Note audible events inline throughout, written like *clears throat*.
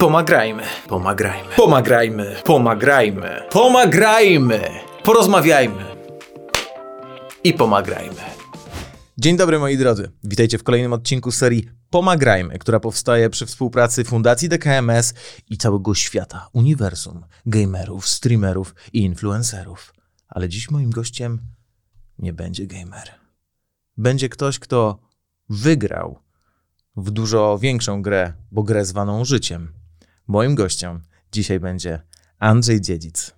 Pomagrajmy, pomagrajmy, pomagrajmy, pomagrajmy, pomagrajmy, porozmawiajmy i pomagrajmy. Dzień dobry moi drodzy, witajcie w kolejnym odcinku serii Pomagrajmy, która powstaje przy współpracy Fundacji DKMS i całego świata, uniwersum, gamerów, streamerów i influencerów. Ale dziś moim gościem nie będzie gamer. Będzie ktoś, kto wygrał w dużo większą grę, bo grę zwaną życiem. Moim gościem dzisiaj będzie Andrzej Dziedzic.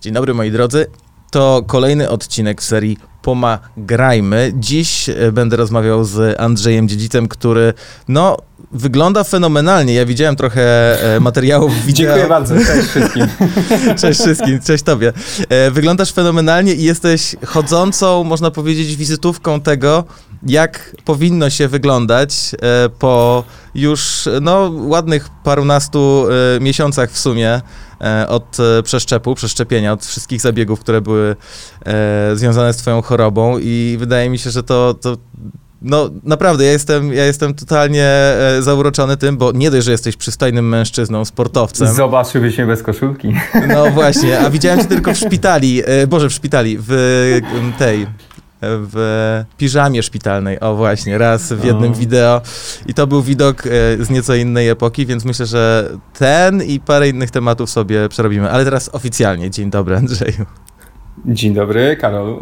Dzień dobry moi drodzy. To kolejny odcinek serii Pomagrajmy. Dziś e, będę rozmawiał z Andrzejem Dziedzicem, który no wygląda fenomenalnie. Ja widziałem trochę e, materiałów *laughs* wideo. Dziękuję bardzo, cześć wszystkim. *laughs* Cześć wszystkim, cześć tobie. E, wyglądasz fenomenalnie i jesteś chodzącą, można powiedzieć, wizytówką tego, jak powinno się wyglądać po już no, ładnych parunastu miesiącach w sumie od przeszczepu, przeszczepienia, od wszystkich zabiegów, które były związane z twoją chorobą i wydaje mi się, że to, to no naprawdę, ja jestem, ja jestem totalnie e, zauroczony tym, bo nie dość, że jesteś przystojnym mężczyzną, sportowcem. Zobaczyłbyś mnie bez koszulki. No właśnie, a widziałem cię *laughs* tylko w szpitali, e, Boże, w szpitali, w tej, w piżamie szpitalnej, o właśnie, raz w jednym o. wideo i to był widok e, z nieco innej epoki, więc myślę, że ten i parę innych tematów sobie przerobimy. Ale teraz oficjalnie, dzień dobry Andrzeju. Dzień dobry, Karol.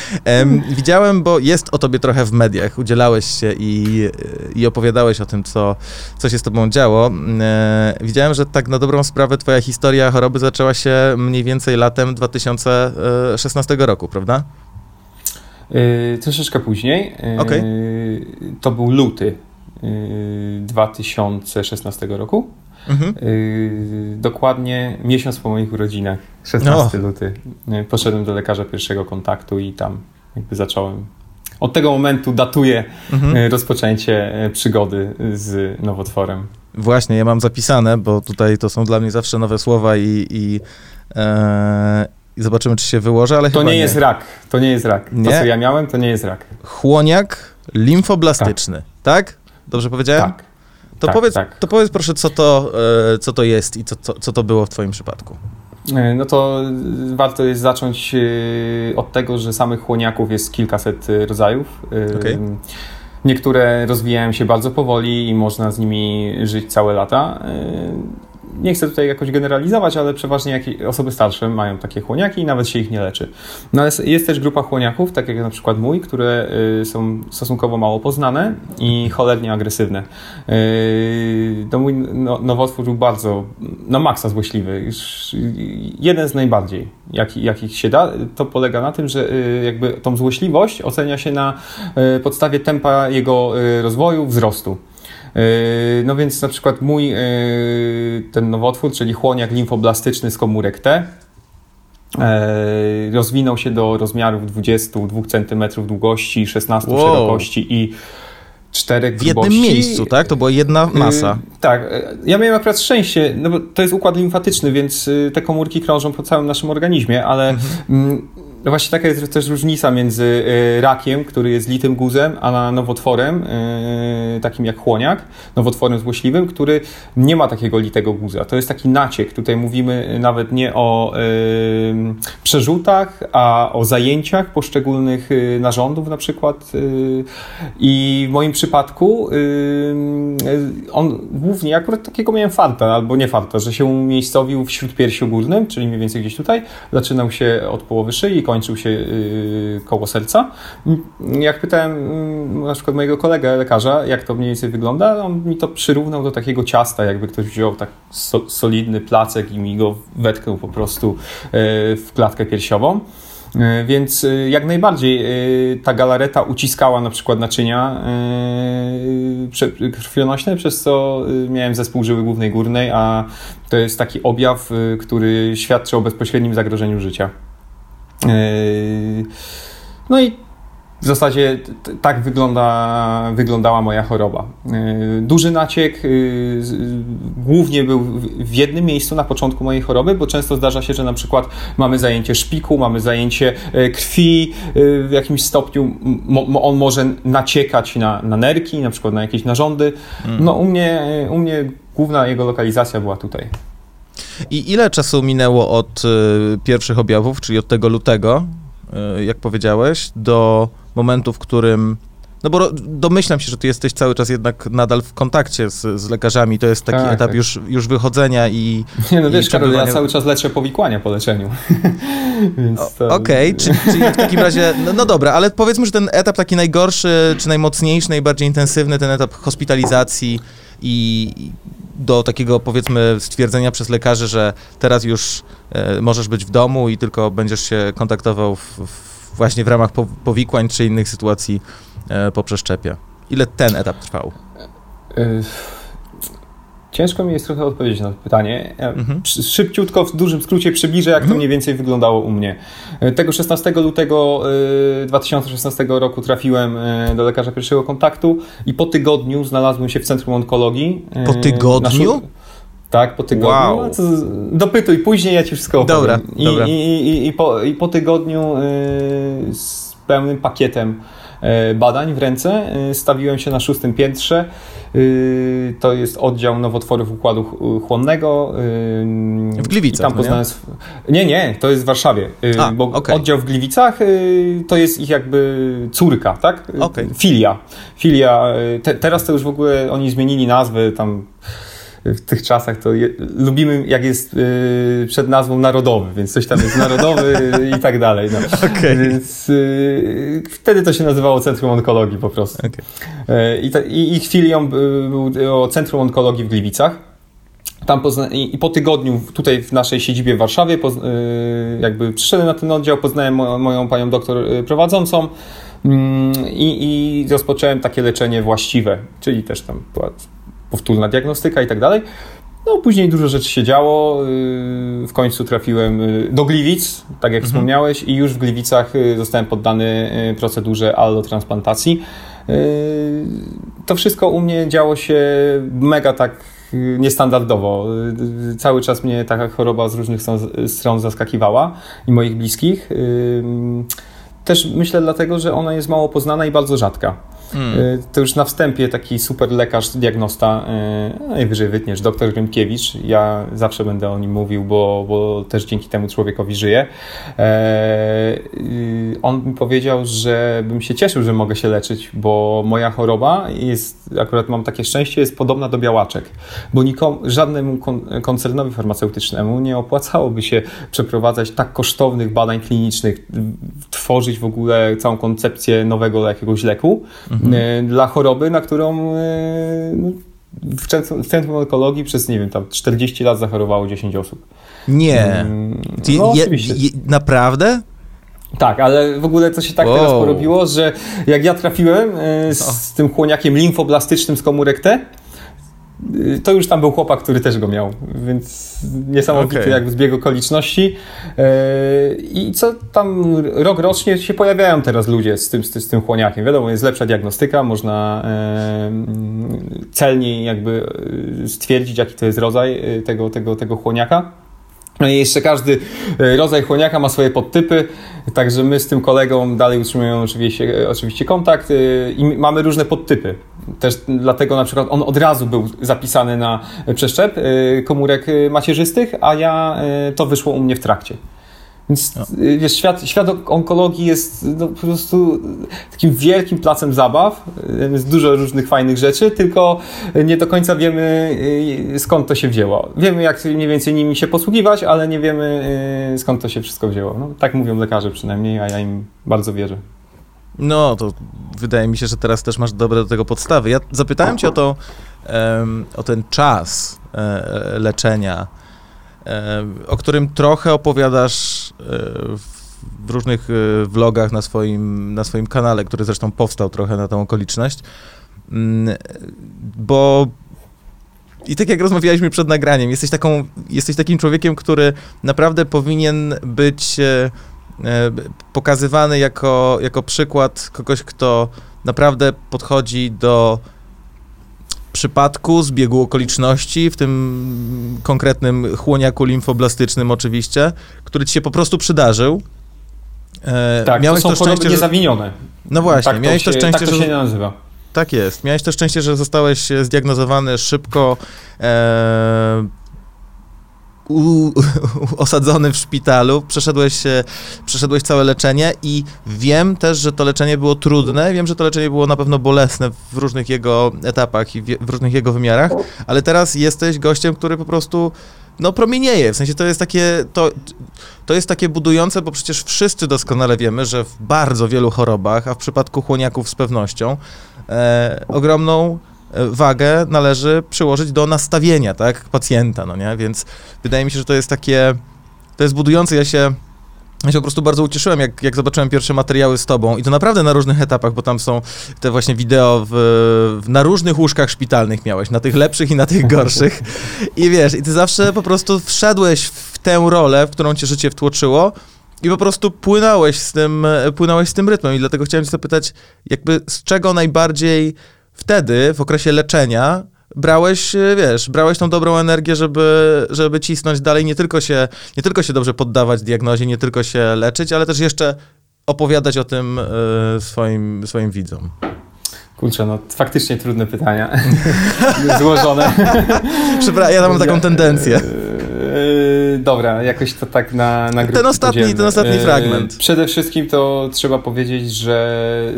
*laughs* widziałem, bo jest o tobie trochę w mediach. Udzielałeś się i, i opowiadałeś o tym, co, co się z tobą działo. E, widziałem, że tak na dobrą sprawę twoja historia choroby zaczęła się mniej więcej latem 2016 roku, prawda? Yy, troszeczkę później. Yy, okay. To był luty yy, 2016 roku. Mhm. Yy, dokładnie miesiąc po moich urodzinach, 16 no. luty, yy, poszedłem do lekarza pierwszego kontaktu i tam jakby zacząłem. Od tego momentu datuję mhm. Yy, rozpoczęcie przygody z nowotworem. Właśnie, ja mam zapisane, bo tutaj to są dla mnie zawsze nowe słowa i, i, e, i zobaczymy, czy się wyłoży, ale to nie, nie jest rak. To nie jest rak. Nie? To, co ja miałem, to nie jest rak. Chłoniak limfoblastyczny, tak? tak? Dobrze powiedziałem? Tak. To, tak, powiedz, tak. to powiedz proszę, co to, e, co to jest i co, co, co to było w Twoim przypadku. E, no to warto jest zacząć e, od tego, że samych chłoniaków jest kilkaset rodzajów. Okay. Niektóre rozwijają się bardzo powoli i można z nimi żyć całe lata nie chcę tutaj jakoś generalizować, ale przeważnie osoby starsze mają takie chłoniaki i nawet się ich nie leczy. No ale jest też grupa chłoniaków, tak jak na przykład mój, które y, są stosunkowo mało poznane i cholernie agresywne. Y, to mój no, nowotwór był bardzo, na maksa złośliwy. Jeden z najbardziej, jak, jakich się da, to polega na tym, że y, jakby tą złośliwość ocenia się na podstawie tempa jego rozwoju, wzrostu. Yy, no więc na przykład mój yy, ten nowotwór, czyli chłoniak limfoblastyczny z komórek T, yy, rozwinął się do rozmiarów 22 cm długości, 16 wow. szerokości i 4 W jednym miejscu, tak? To była jedna masa. Yy, tak. Ja miałem akurat szczęście, no bo to jest układ limfatyczny, więc te komórki krążą po całym naszym organizmie, ale mhm. Mm, no właśnie taka jest też różnica między y, rakiem, który jest litym guzem, a nowotworem, y, takim jak chłoniak, nowotworem złośliwym, który nie ma takiego litego guza. To jest taki naciek. Tutaj mówimy nawet nie o y, przerzutach, a o zajęciach poszczególnych narządów na przykład. I w moim przypadku on głównie, akurat takiego miałem farta, albo nie farta, że się umiejscowił w śródpiersiu górnym, czyli mniej więcej gdzieś tutaj. Zaczynał się od połowy szyi kończył kończył się y, koło serca. Jak pytałem mm, na przykład mojego kolegę, lekarza, jak to mniej więcej wygląda, on mi to przyrównał do takiego ciasta, jakby ktoś wziął tak solidny placek i mi go wetknął po prostu y, w klatkę piersiową. Y, więc jak najbardziej ta galareta uciskała na przykład naczynia krwionośne, przez co miałem zespół żyły głównej górnej, a to jest taki objaw, który świadczy o bezpośrednim zagrożeniu życia. Yy, no i w zasadzie tak wygląda, wyglądała moja choroba. Duży naciek głównie był w jednym miejscu na początku mojej choroby, bo często zdarza się, że na przykład mamy zajęcie szpiku, mamy zajęcie krwi w jakimś stopniu, on może naciekać na, na nerki, na przykład na jakieś narządy. Mhm. No u mnie, u mnie główna jego lokalizacja była tutaj. I ile czasu minęło od y, pierwszych objawów, czyli od tego lutego, y, jak powiedziałeś, do momentu, w którym no bo domyślam się, że ty jesteś cały czas jednak nadal w kontakcie z, z lekarzami. To jest taki tak, etap tak. Już, już wychodzenia i. *laughs* Nie, no wiesz, Karol, ja cały czas leczę powikłania po leczeniu. *laughs* to... Okej, okay, czyli, czyli, w takim razie. No, no dobra, ale powiedzmy, że ten etap taki najgorszy, czy najmocniejszy, najbardziej intensywny, ten etap hospitalizacji i do takiego powiedzmy stwierdzenia przez lekarzy, że teraz już e, możesz być w domu i tylko będziesz się kontaktował w, w, właśnie w ramach powikłań czy innych sytuacji e, po przeszczepie. Ile ten etap trwał? Ciężko mi jest trochę odpowiedzieć na to pytanie. Ja mhm. Szybciutko, w dużym skrócie przybliżę, jak to mhm. mniej więcej wyglądało u mnie. E, tego 16 lutego 2016 e, roku trafiłem e, do lekarza pierwszego kontaktu i po tygodniu znalazłem się w Centrum Onkologii. Po tygodniu? Tak, po tygodniu. Wow. No dopytuj, później ja ci wszystko opowiem. Dobra, I, dobra. I, i, i, po, I po tygodniu z pełnym pakietem badań w ręce stawiłem się na szóstym piętrze Y, to jest oddział nowotworów układu chłonnego. W Gliwicach, tam poznałem... nie? nie, nie, to jest w Warszawie, A, bo okay. oddział w Gliwicach to jest ich jakby córka, tak? Okay. Filia. Filia. Te, teraz to już w ogóle oni zmienili nazwy, tam w tych czasach to je, lubimy, jak jest y, przed nazwą narodowy, więc coś tam jest narodowy *laughs* i tak dalej. No. Okay. Więc y, wtedy to się nazywało Centrum Onkologii po prostu. Okay. Y, I, ta, i ich filią było Centrum Onkologii w Gliwicach. Tam pozna- i, po tygodniu tutaj w naszej siedzibie w Warszawie y, jakby przyszedłem na ten oddział, poznałem mo- moją panią doktor y, prowadzącą mm, i, i rozpocząłem takie leczenie właściwe, czyli też tam była powtórna diagnostyka i tak dalej. No, później dużo rzeczy się działo. Y, w końcu trafiłem y, do Gliwic, tak jak mhm. wspomniałeś, i już w Gliwicach y, zostałem poddany procedurze allotransplantacji. To wszystko u mnie działo się mega tak niestandardowo. Cały czas mnie taka choroba z różnych stron zaskakiwała i moich bliskich. Też myślę dlatego, że ona jest mało poznana i bardzo rzadka. Hmm. To już na wstępie taki super lekarz, diagnosta, y, najwyżej wytniesz, doktor Rymkiewicz. Ja zawsze będę o nim mówił, bo, bo też dzięki temu człowiekowi żyję. E, y, on mi powiedział, że bym się cieszył, że mogę się leczyć, bo moja choroba jest, akurat mam takie szczęście, jest podobna do białaczek, bo nikomu, żadnemu koncernowi farmaceutycznemu nie opłacałoby się przeprowadzać tak kosztownych badań klinicznych, tworzyć w ogóle całą koncepcję nowego jakiegoś leku, mhm. E, dla choroby, na którą e, no, w centrum, w centrum onkologii przez, nie wiem, tam 40 lat zachorowało 10 osób. Nie. Mm, no, je, oczywiście. Je, naprawdę? Tak, ale w ogóle to się tak wow. teraz porobiło, że jak ja trafiłem e, z no. tym chłoniakiem limfoblastycznym z komórek T, to już tam był chłopak, który też go miał, więc niesamowity okay. jakby zbieg okoliczności. E, I co tam rok rocznie się pojawiają teraz ludzie z tym, z tym chłoniakiem. Wiadomo, jest lepsza diagnostyka, można celniej jakby e, stwierdzić, jaki to jest rodzaj tego, tego, tego chłoniaka. No jeszcze każdy e, rodzaj chłoniaka ma swoje podtypy, także my z tym kolegą dalej utrzymujemy oczywiście, e, oczywiście kontakt e, i mamy różne podtypy. Też dlatego na przykład on od razu był zapisany na przeszczep komórek macierzystych, a ja to wyszło u mnie w trakcie. Więc no. Y, wiesz, świat, świat onkologii jest no, po prostu takim wielkim placem zabaw. Jest dużo różnych fajnych rzeczy, tylko nie do końca wiemy y, skąd to się wzięło. Wiemy jak mniej więcej nimi się posługiwać, ale nie wiemy y, skąd to się wszystko wzięło. No, tak mówią lekarze przynajmniej, a ja im bardzo wierzę. No, to wydaje mi się, że teraz też masz dobre do tego podstawy. Ja zapytałem cię o to, o ten czas e, leczenia E, o którym trochę opowiadasz e, w różnych e, vlogach na swoim, na swoim kanale, który zresztą powstał trochę na tą okoliczność. Mm, bo i tak jak rozmawialiśmy przed nagraniem, jesteś, taką, jesteś takim człowiekiem, który naprawdę powinien być pokazywany jako, jako przykład kogoś, kto naprawdę podchodzi do przypadku, zbiegu okoliczności, w tym konkretnym chłoniaku limfoblastycznym oczywiście, który ci się po prostu przydarzył. E, tak, miałeś to są to szczęście, niezawinione. No właśnie, tak miałeś to, się, to szczęście, tak to się że... nazywa. Tak jest. Miałeś to szczęście, że zostałeś zdiagnozowany szybko. E, u, *laughs* osadzony w szpitalu, przeszedłeś, przeszedłeś całe leczenie i wiem też, że to leczenie było trudne, wiem, że to leczenie było na pewno bolesne w różnych jego etapach i w różnych jego wymiarach, ale teraz jesteś gościem, który po prostu no promienieje, w sensie to jest takie, to, to jest takie budujące, bo przecież wszyscy doskonale wiemy, że w bardzo wielu chorobach, a w przypadku chłoniaków z pewnością, e, ogromną wagę należy przyłożyć do nastawienia, tak, pacjenta, no nie? Więc wydaje mi się, że to jest takie, to jest budujące. Ja się, ja się po prostu bardzo ucieszyłem, jak, jak zobaczyłem pierwsze materiały z tobą i to naprawdę na różnych etapach, bo tam są te właśnie wideo w, w, na różnych łóżkach szpitalnych miałeś, na tych lepszych i na tych gorszych. I wiesz, i ty zawsze po prostu wszedłeś w tę rolę, w którą cię życie wtłoczyło i po prostu płynąłeś z tym, płynąłeś z tym rytmem i dlatego chciałem cię zapytać, jakby z czego najbardziej wtedy, w okresie leczenia, brałeś, e, wiesz, brałeś tą dobrą energię, żeby, żeby cisnąć dalej, nie tylko, się, nie tylko się dobrze poddawać diagnozie, nie tylko się leczyć, ale też jeszcze opowiadać o tym y, swoim, swoim widzom. Kurczę, no faktycznie trudne pytania. *laughs* Złożone. *laughs* Przepraszam, ja tam mam taką tendencję. Yy, dobra, jakoś to tak na, na ten ostatni, ten ostatni fragment. Przede wszystkim to trzeba powiedzieć, że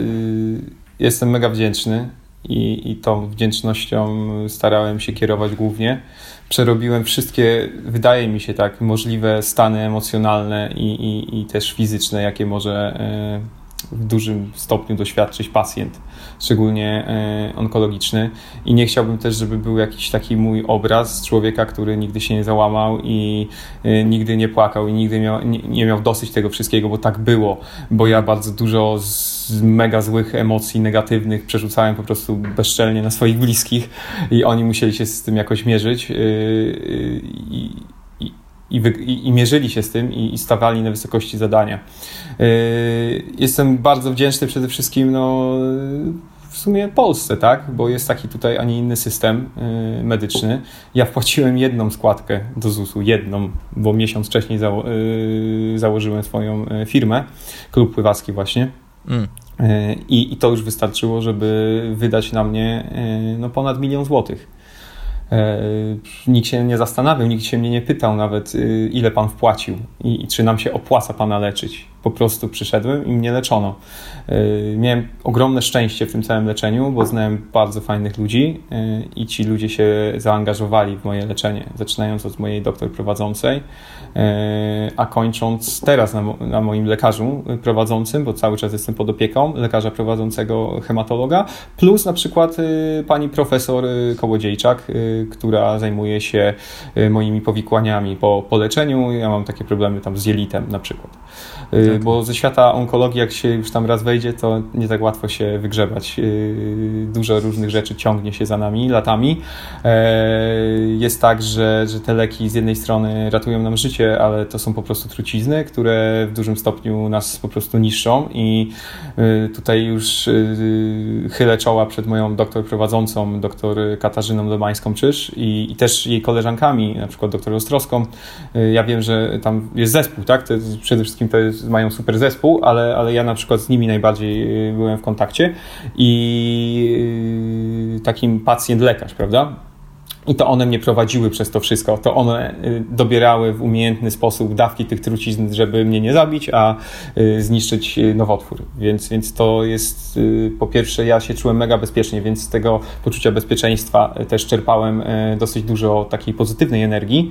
jestem mega wdzięczny i, i tą wdzięcznością starałem się kierować głównie. Przerobiłem wszystkie, wydaje mi się tak, możliwe stany emocjonalne i, i, i też fizyczne, jakie może e, w dużym stopniu doświadczyć pacjent, szczególnie e, onkologiczny. I nie chciałbym też, żeby był jakiś taki mój obraz człowieka, który nigdy się nie załamał i e, nigdy nie płakał i nigdy miał, nie, nie miał dosyć tego wszystkiego, bo tak było, bo ja bardzo dużo z mega złych emocji negatywnych przerzucałem po prostu bezczelnie na swoich bliskich i oni musieli się z tym jakoś mierzyć. Yy, i, i, wy, i, mierzyli się z tym i, stawali na wysokości zadania. Yy, jestem bardzo wdzięczny przede wszystkim no, w sumie Polsce, tak? bo jest taki tutaj, a nie inny system yy, medyczny. Ja wpłaciłem jedną składkę do ZUS-u, jedną, bo miesiąc wcześniej zało yy, założyłem swoją yy, firmę, klub pływacki właśnie. Mm. Yy, I, I to już wystarczyło, żeby wydać na mnie yy, no, ponad milion złotych. E, nikt się nie zastanawiał, nikt się mnie nie pytał nawet, ile pan wpłacił i, i czy nam się opłaca pana leczyć. Po prostu przyszedłem i mnie leczono. E, miałem ogromne szczęście w tym całym leczeniu, bo znałem bardzo fajnych ludzi e, i ci ludzie się zaangażowali w moje leczenie, zaczynając od mojej doktor prowadzącej, a kończąc teraz na, na moim lekarzu prowadzącym, bo cały czas jestem pod opieką lekarza prowadzącego hematologa, plus na przykład y, pani profesor y, Kołodziejczak, która zajmuje się y, moimi powikłaniami po, po leczeniu. Ja mam takie problemy tam z jelitem na przykład. Y, tak. Bo ze świata onkologii, jak się już tam raz wejdzie, to nie tak łatwo się wygrzebać. Y, dużo różnych rzeczy ciągnie się za nami latami. E, jest tak, że, że te leki z jednej strony ratują nam życie, ale to są po prostu trucizny, które w dużym stopniu nas po prostu niszczą i tutaj już chylę czoła przed moją doktor prowadzącą, doktor Katarzyną Domańską-Czyż i, i też jej koleżankami, na przykład doktor Ostrowską. Ja wiem, że tam jest zespół, tak? Jest, przede wszystkim to jest mają super zespół, ale, ale ja na przykład z nimi najbardziej y, byłem w kontakcie i y, takim pacjent-lekarz, prawda? I to one mnie prowadziły przez to wszystko. To one y, dobierały w umiejętny sposób dawki tych trucizn, żeby mnie nie zabić, a y, zniszczyć y, nowotwór. Więc, więc to jest, po pierwsze, ja się czułem mega bezpiecznie, więc z tego poczucia bezpieczeństwa też czerpałem dosyć dużo takiej pozytywnej energii.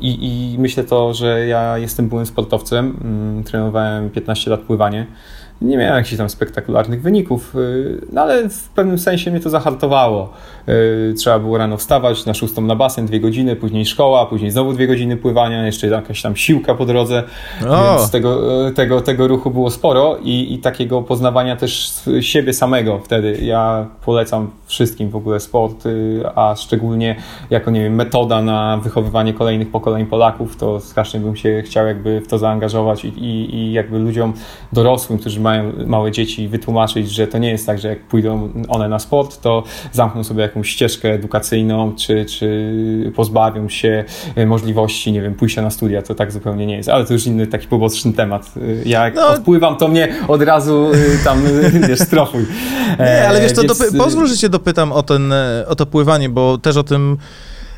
I, i myślę to, że ja jestem byłym sportowcem. Mm, trenowałem 15 lat pływanie Nie miałem jakichś tam spektakularnych wyników, y, no ale w pewnym sensie mnie to zahartowało. Y, trzeba było rano wstawać, na szóstą na basen, dwie godziny, później szkoła, później znowu dwie godziny pływania, jeszcze jakaś tam siłka po drodze, o. więc tego, y, tego, tego ruchu było sporo i, i takiego poznawania też siebie samego wtedy. Ja polecam wszystkim w ogóle sport, a szczególnie jako, nie wiem, metoda na wychowywanie kolejnych pokoleń Polaków, to strasznie bym się chciał jakby w to zaangażować i, i, i jakby ludziom dorosłym, którzy mają małe dzieci, wytłumaczyć, że to nie jest tak, że jak pójdą one na sport, to zamkną sobie jakąś ścieżkę edukacyjną, czy, czy pozbawią się e, możliwości, nie wiem, pójścia na studia, to tak zupełnie nie jest. Ale to już inny taki poboczny temat. E, ja jak no. odpływam, to mnie od razu e, tam, *laughs* wiesz, strofuj. Nie, ale wiesz, to Więc... pozwól, że cię dopytam o, ten, o to pływanie, bo też o tym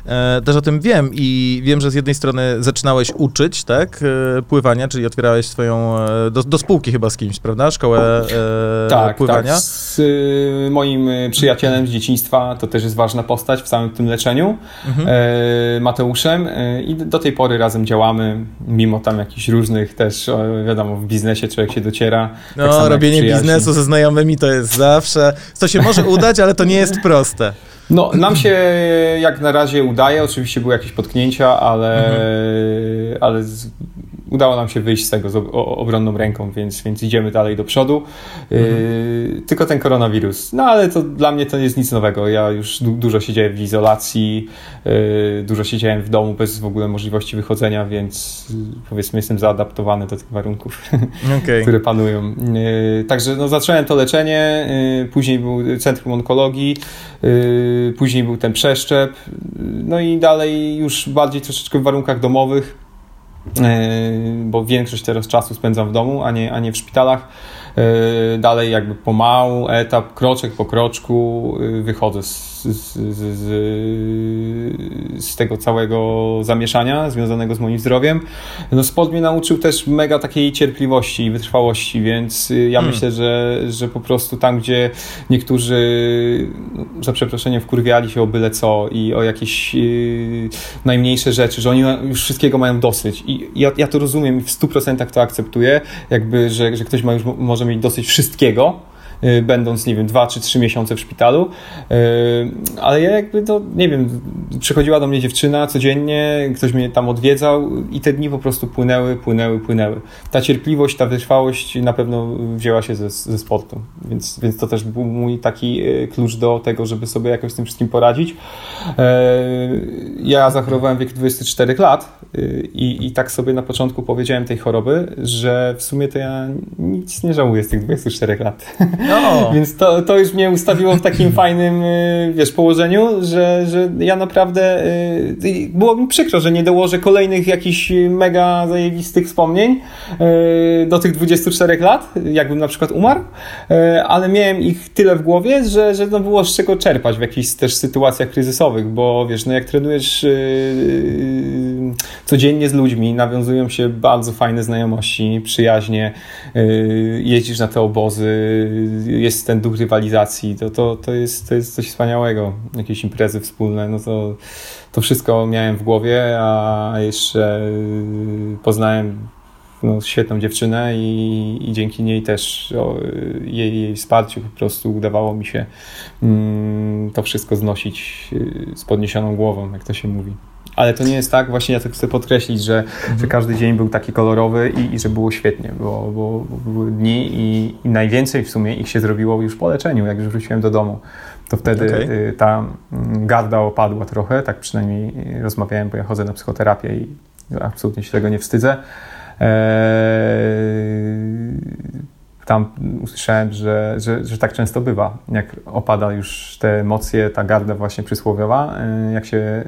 E, też o tym wiem i wiem, że z jednej strony zaczynałeś uczyć, tak, e, pływania, czyli otwierałeś swoją, e, do, do spółki chyba z kimś, prawda, szkołę tak, pływania. Tak, z moim przyjacielem z dzieciństwa, to też jest ważna postać w całym tym leczeniu, mhm. Mateuszem i do tej pory razem działamy, mimo tam jakichś różnych też, wiadomo, w biznesie człowiek się dociera. Tak no, tak robienie biznesu ze znajomymi to jest zawsze, to się może *laughs* udać, ale to nie jest proste. No, nam się jak na razie udaje. Oczywiście były jakieś potknięcia, ale, mhm. ale z, udało nam się wyjść z tego z obronną ręką, więc, więc idziemy dalej do przodu. Mhm. Yy, tylko ten koronawirus. No ale to dla mnie to jest nic nowego. Ja już du dużo siedziałem w izolacji, yy, dużo siedziałem w domu bez w ogóle możliwości wychodzenia, więc yy, powiedzmy jestem zaadaptowany do tych warunków, *laughs* okay. które panują. Także no, zacząłem to leczenie, później był Centrum Onkologii, później był ten przeszczep, no i dalej już bardziej troszeczkę w warunkach domowych bo większość teraz czasu spędzam w domu, a nie, a nie w szpitalach. E, dalej jakby pomału, etap, kroczek po kroczku e, wychodzę z, z, z, z, tego całego zamieszania związanego z moim zdrowiem. No sport mnie nauczył też mega takiej cierpliwości i wytrwałości, więc ja hmm. myślę, że, że po prostu tam, gdzie niektórzy no, za przeproszeniem wkurwiali się o byle co i o jakieś yy, najmniejsze rzeczy, że oni już wszystkiego mają dosyć i ja, ja to rozumiem i w 100% to akceptuję, jakby, że, że ktoś ma już może może mieć dosyć wszystkiego, będąc, nie wiem, dwa czy trzy miesiące w szpitalu, y, ale ja jakby to, nie wiem, przychodziła do mnie dziewczyna codziennie, ktoś mnie tam odwiedzał i te dni po prostu płynęły, płynęły, płynęły. Ta cierpliwość, ta wytrwałość na pewno wzięła się ze, ze sportu, więc, więc to też był mój taki y, klucz do tego, żeby sobie jakoś z tym wszystkim poradzić. Ja zachorowałem w wieku 24 lat i, i tak sobie na początku powiedziałem tej choroby, że w sumie to ja nic nie żałuję z tych 24 lat. *laughs* No. Więc to, to już mnie ustawiło w takim fajnym, y, wiesz, położeniu, że, że ja naprawdę y, było mi przykro, że nie dołożę kolejnych jakichś mega zajebistych wspomnień y, do tych 24 lat, jakbym na przykład umarł, ale miałem ich tyle w głowie, że, że no było z czego czerpać w jakichś też sytuacjach kryzysowych, bo wiesz, no jak trenujesz codziennie z ludźmi, nawiązują się bardzo fajne znajomości, przyjaźnie, jeździsz na te obozy, jest ten duch rywalizacji, to, to, to, jest, to jest coś wspaniałego. Jakieś imprezy wspólne, no to, to wszystko miałem w głowie, a jeszcze y, poznałem no, świetną dziewczynę i, i dzięki niej też o, jej, jej wsparciu po prostu udawało mi się mm, to wszystko znosić y, z podniesioną głową, jak to się mówi. Ale to nie jest tak, właśnie ja to chcę podkreślić, że, mhm. że każdy dzień był taki kolorowy i, i że było świetnie, bo, bo, były dni i, i, najwięcej w sumie ich się zrobiło już po leczeniu, jak już wróciłem do domu. To wtedy okay. ta mm, garda opadła trochę, tak przynajmniej rozmawiałem, bo ja chodzę na psychoterapię i absolutnie się tego nie wstydzę. Eee, tam usłyszałem, że, że, że tak często bywa, jak opada już te emocje, ta garda właśnie przysłowiowa, eee, jak się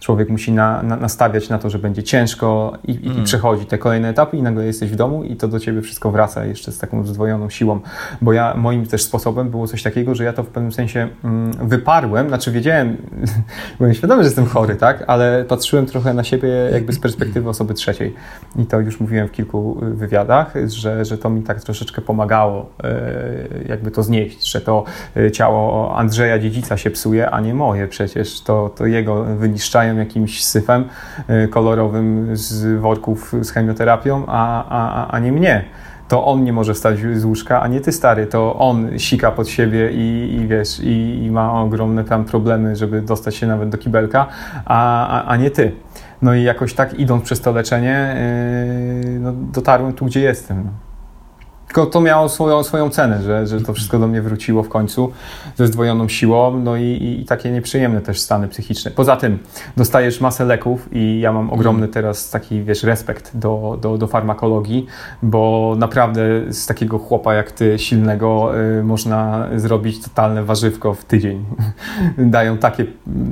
człowiek musi na, na, nastawiać na to, że będzie ciężko i, mm. i przechodzi te kolejne etapy i nagle jesteś w domu i to do ciebie wszystko wraca jeszcze z taką zdwojoną siłą. Bo ja, moim też sposobem było coś takiego, że ja to w pewnym sensie mm, wyparłem, znaczy wiedziałem, *laughs* byłem świadomy, że jestem chory, tak, ale patrzyłem trochę na siebie jakby z perspektywy osoby trzeciej. I to już mówiłem w kilku y, wywiadach, że, że to mi tak troszeczkę pomagało y, jakby to znieść, że to y, ciało Andrzeja Dziedzica się psuje, a nie moje przecież. To, to jego wyniszczają jakimś syfem y, kolorowym z worków z chemioterapią, a, a, a nie mnie. to on nie może wstać z łóżka, a nie ty stary, to on sika pod siebie i, i wiesz, i, i, ma ogromne tam problemy, żeby dostać się nawet do kibelka, a, a, a nie ty. No i jakoś tak idąc przez to leczenie, yy, no, dotarłem tu, gdzie jestem. Tylko to miało swoją, swoją cenę, że, że to wszystko do mnie wróciło w końcu ze zdwojoną siłą, no i, i takie nieprzyjemne też stany psychiczne. Poza tym dostajesz masę leków i ja mam ogromny teraz taki, wiesz, respekt do, do, do farmakologii, bo naprawdę z takiego chłopa jak ty, silnego, y, można zrobić totalne warzywko w tydzień. *laughs* Dają takie,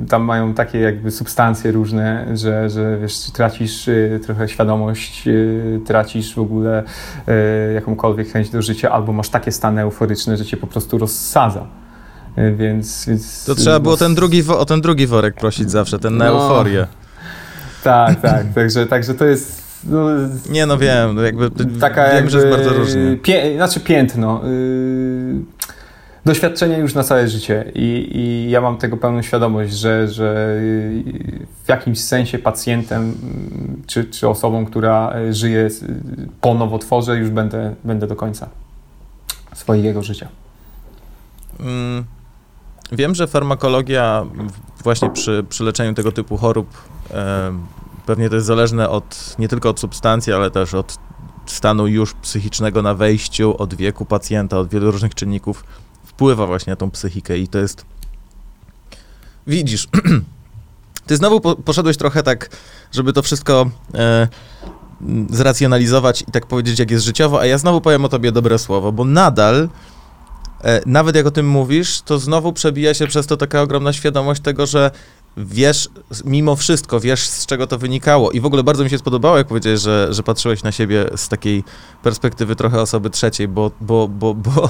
tam mają takie jakby substancje różne, że, że wiesz, tracisz y, trochę świadomość, y, tracisz w ogóle y, jakąkolwiek chęć do życia, albo masz takie stany euforyczne, że cię po prostu rozsadza. E, więc, więc to trzeba było ten drugi, o ten drugi worek prosić zawsze, ten na no, euforię. Tak, tak, także, także to jest no, nie no wiem, jakby taka wiem, jakby, że jest bardzo różnie. Pie, znaczy piętno. Yy, doświadczenie już na całe życie I, i ja mam tego pełną świadomość, że, że w jakimś sensie pacjentem czy, czy osobą, która żyje po nowotworze już będę, będę do końca swojego życia. Mm, wiem, że farmakologia właśnie przy, przy leczeniu tego typu chorób pewnie to jest zależne od, nie tylko od substancji, ale też od stanu już psychicznego na wejściu, od wieku pacjenta, od wielu różnych czynników wpływa właśnie na tą psychikę i to jest... Widzisz, *clears throat* ty znowu po, poszedłeś trochę tak, żeby to wszystko e, zracjonalizować i tak powiedzieć, jak jest życiowo, a ja znowu powiem o tobie dobre słowo, bo nadal e, nawet jak o tym mówisz, to znowu przebija się przez to taka ogromna świadomość tego, że wiesz, mimo wszystko, wiesz, z czego to wynikało. I w ogóle bardzo mi się spodobało, jak powiedziałeś, że, że patrzyłeś na siebie z takiej perspektywy trochę osoby trzeciej, bo, bo, bo, bo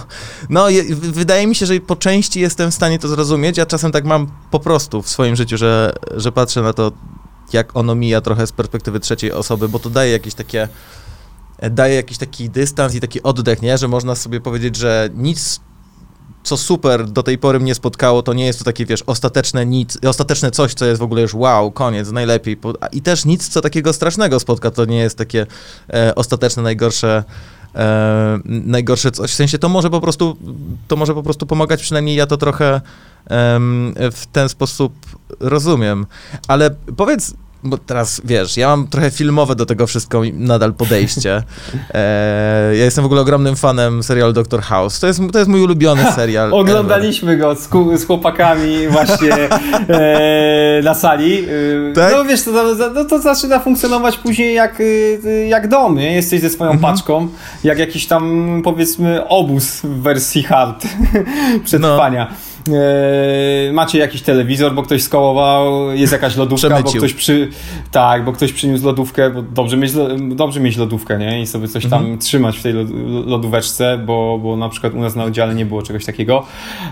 no, je, wydaje mi się, że po części jestem w stanie to zrozumieć, a czasem tak mam po prostu w swoim życiu, że, że patrzę na to, jak ono mija trochę z perspektywy trzeciej osoby, bo to daje jakieś takie daje jakiś taki dystans i taki oddech, nie? Że można sobie powiedzieć, że nic co super do tej pory mnie spotkało, to nie jest to takie, wiesz, ostateczne nic, ostateczne coś, co jest w ogóle już wow, koniec, najlepiej. I też nic, co takiego strasznego spotka, to nie jest takie e, ostateczne, najgorsze, e, najgorsze coś. W sensie to może po prostu, to może po prostu pomagać, przynajmniej ja to trochę w ten sposób rozumiem. Ale powiedz, bo teraz wiesz, ja mam trochę filmowe do tego wszystko nadal podejście. *laughs* E, ja jestem w ogóle ogromnym fanem serialu Doctor House. To jest, to jest mój ulubiony serial. Oglądaliśmy ever. go z, z, chłopakami właśnie e, na sali. E, tak? No wiesz, to, no, to zaczyna funkcjonować później jak, e, jak dom, nie? Jesteś ze swoją mhm. paczką, jak jakiś tam powiedzmy obóz w wersji hard *laughs* przetrwania. No. E, macie jakiś telewizor, bo ktoś skołował, jest jakaś lodówka, bo ktoś przy... Tak, bo ktoś przyniósł lodówkę, bo dobrze mieć, dobrze mieć lodówkę, nie? I sobie coś tam mhm. trzymać w tej lodóweczce, bo, bo na przykład u nas na oddziale nie było czegoś takiego.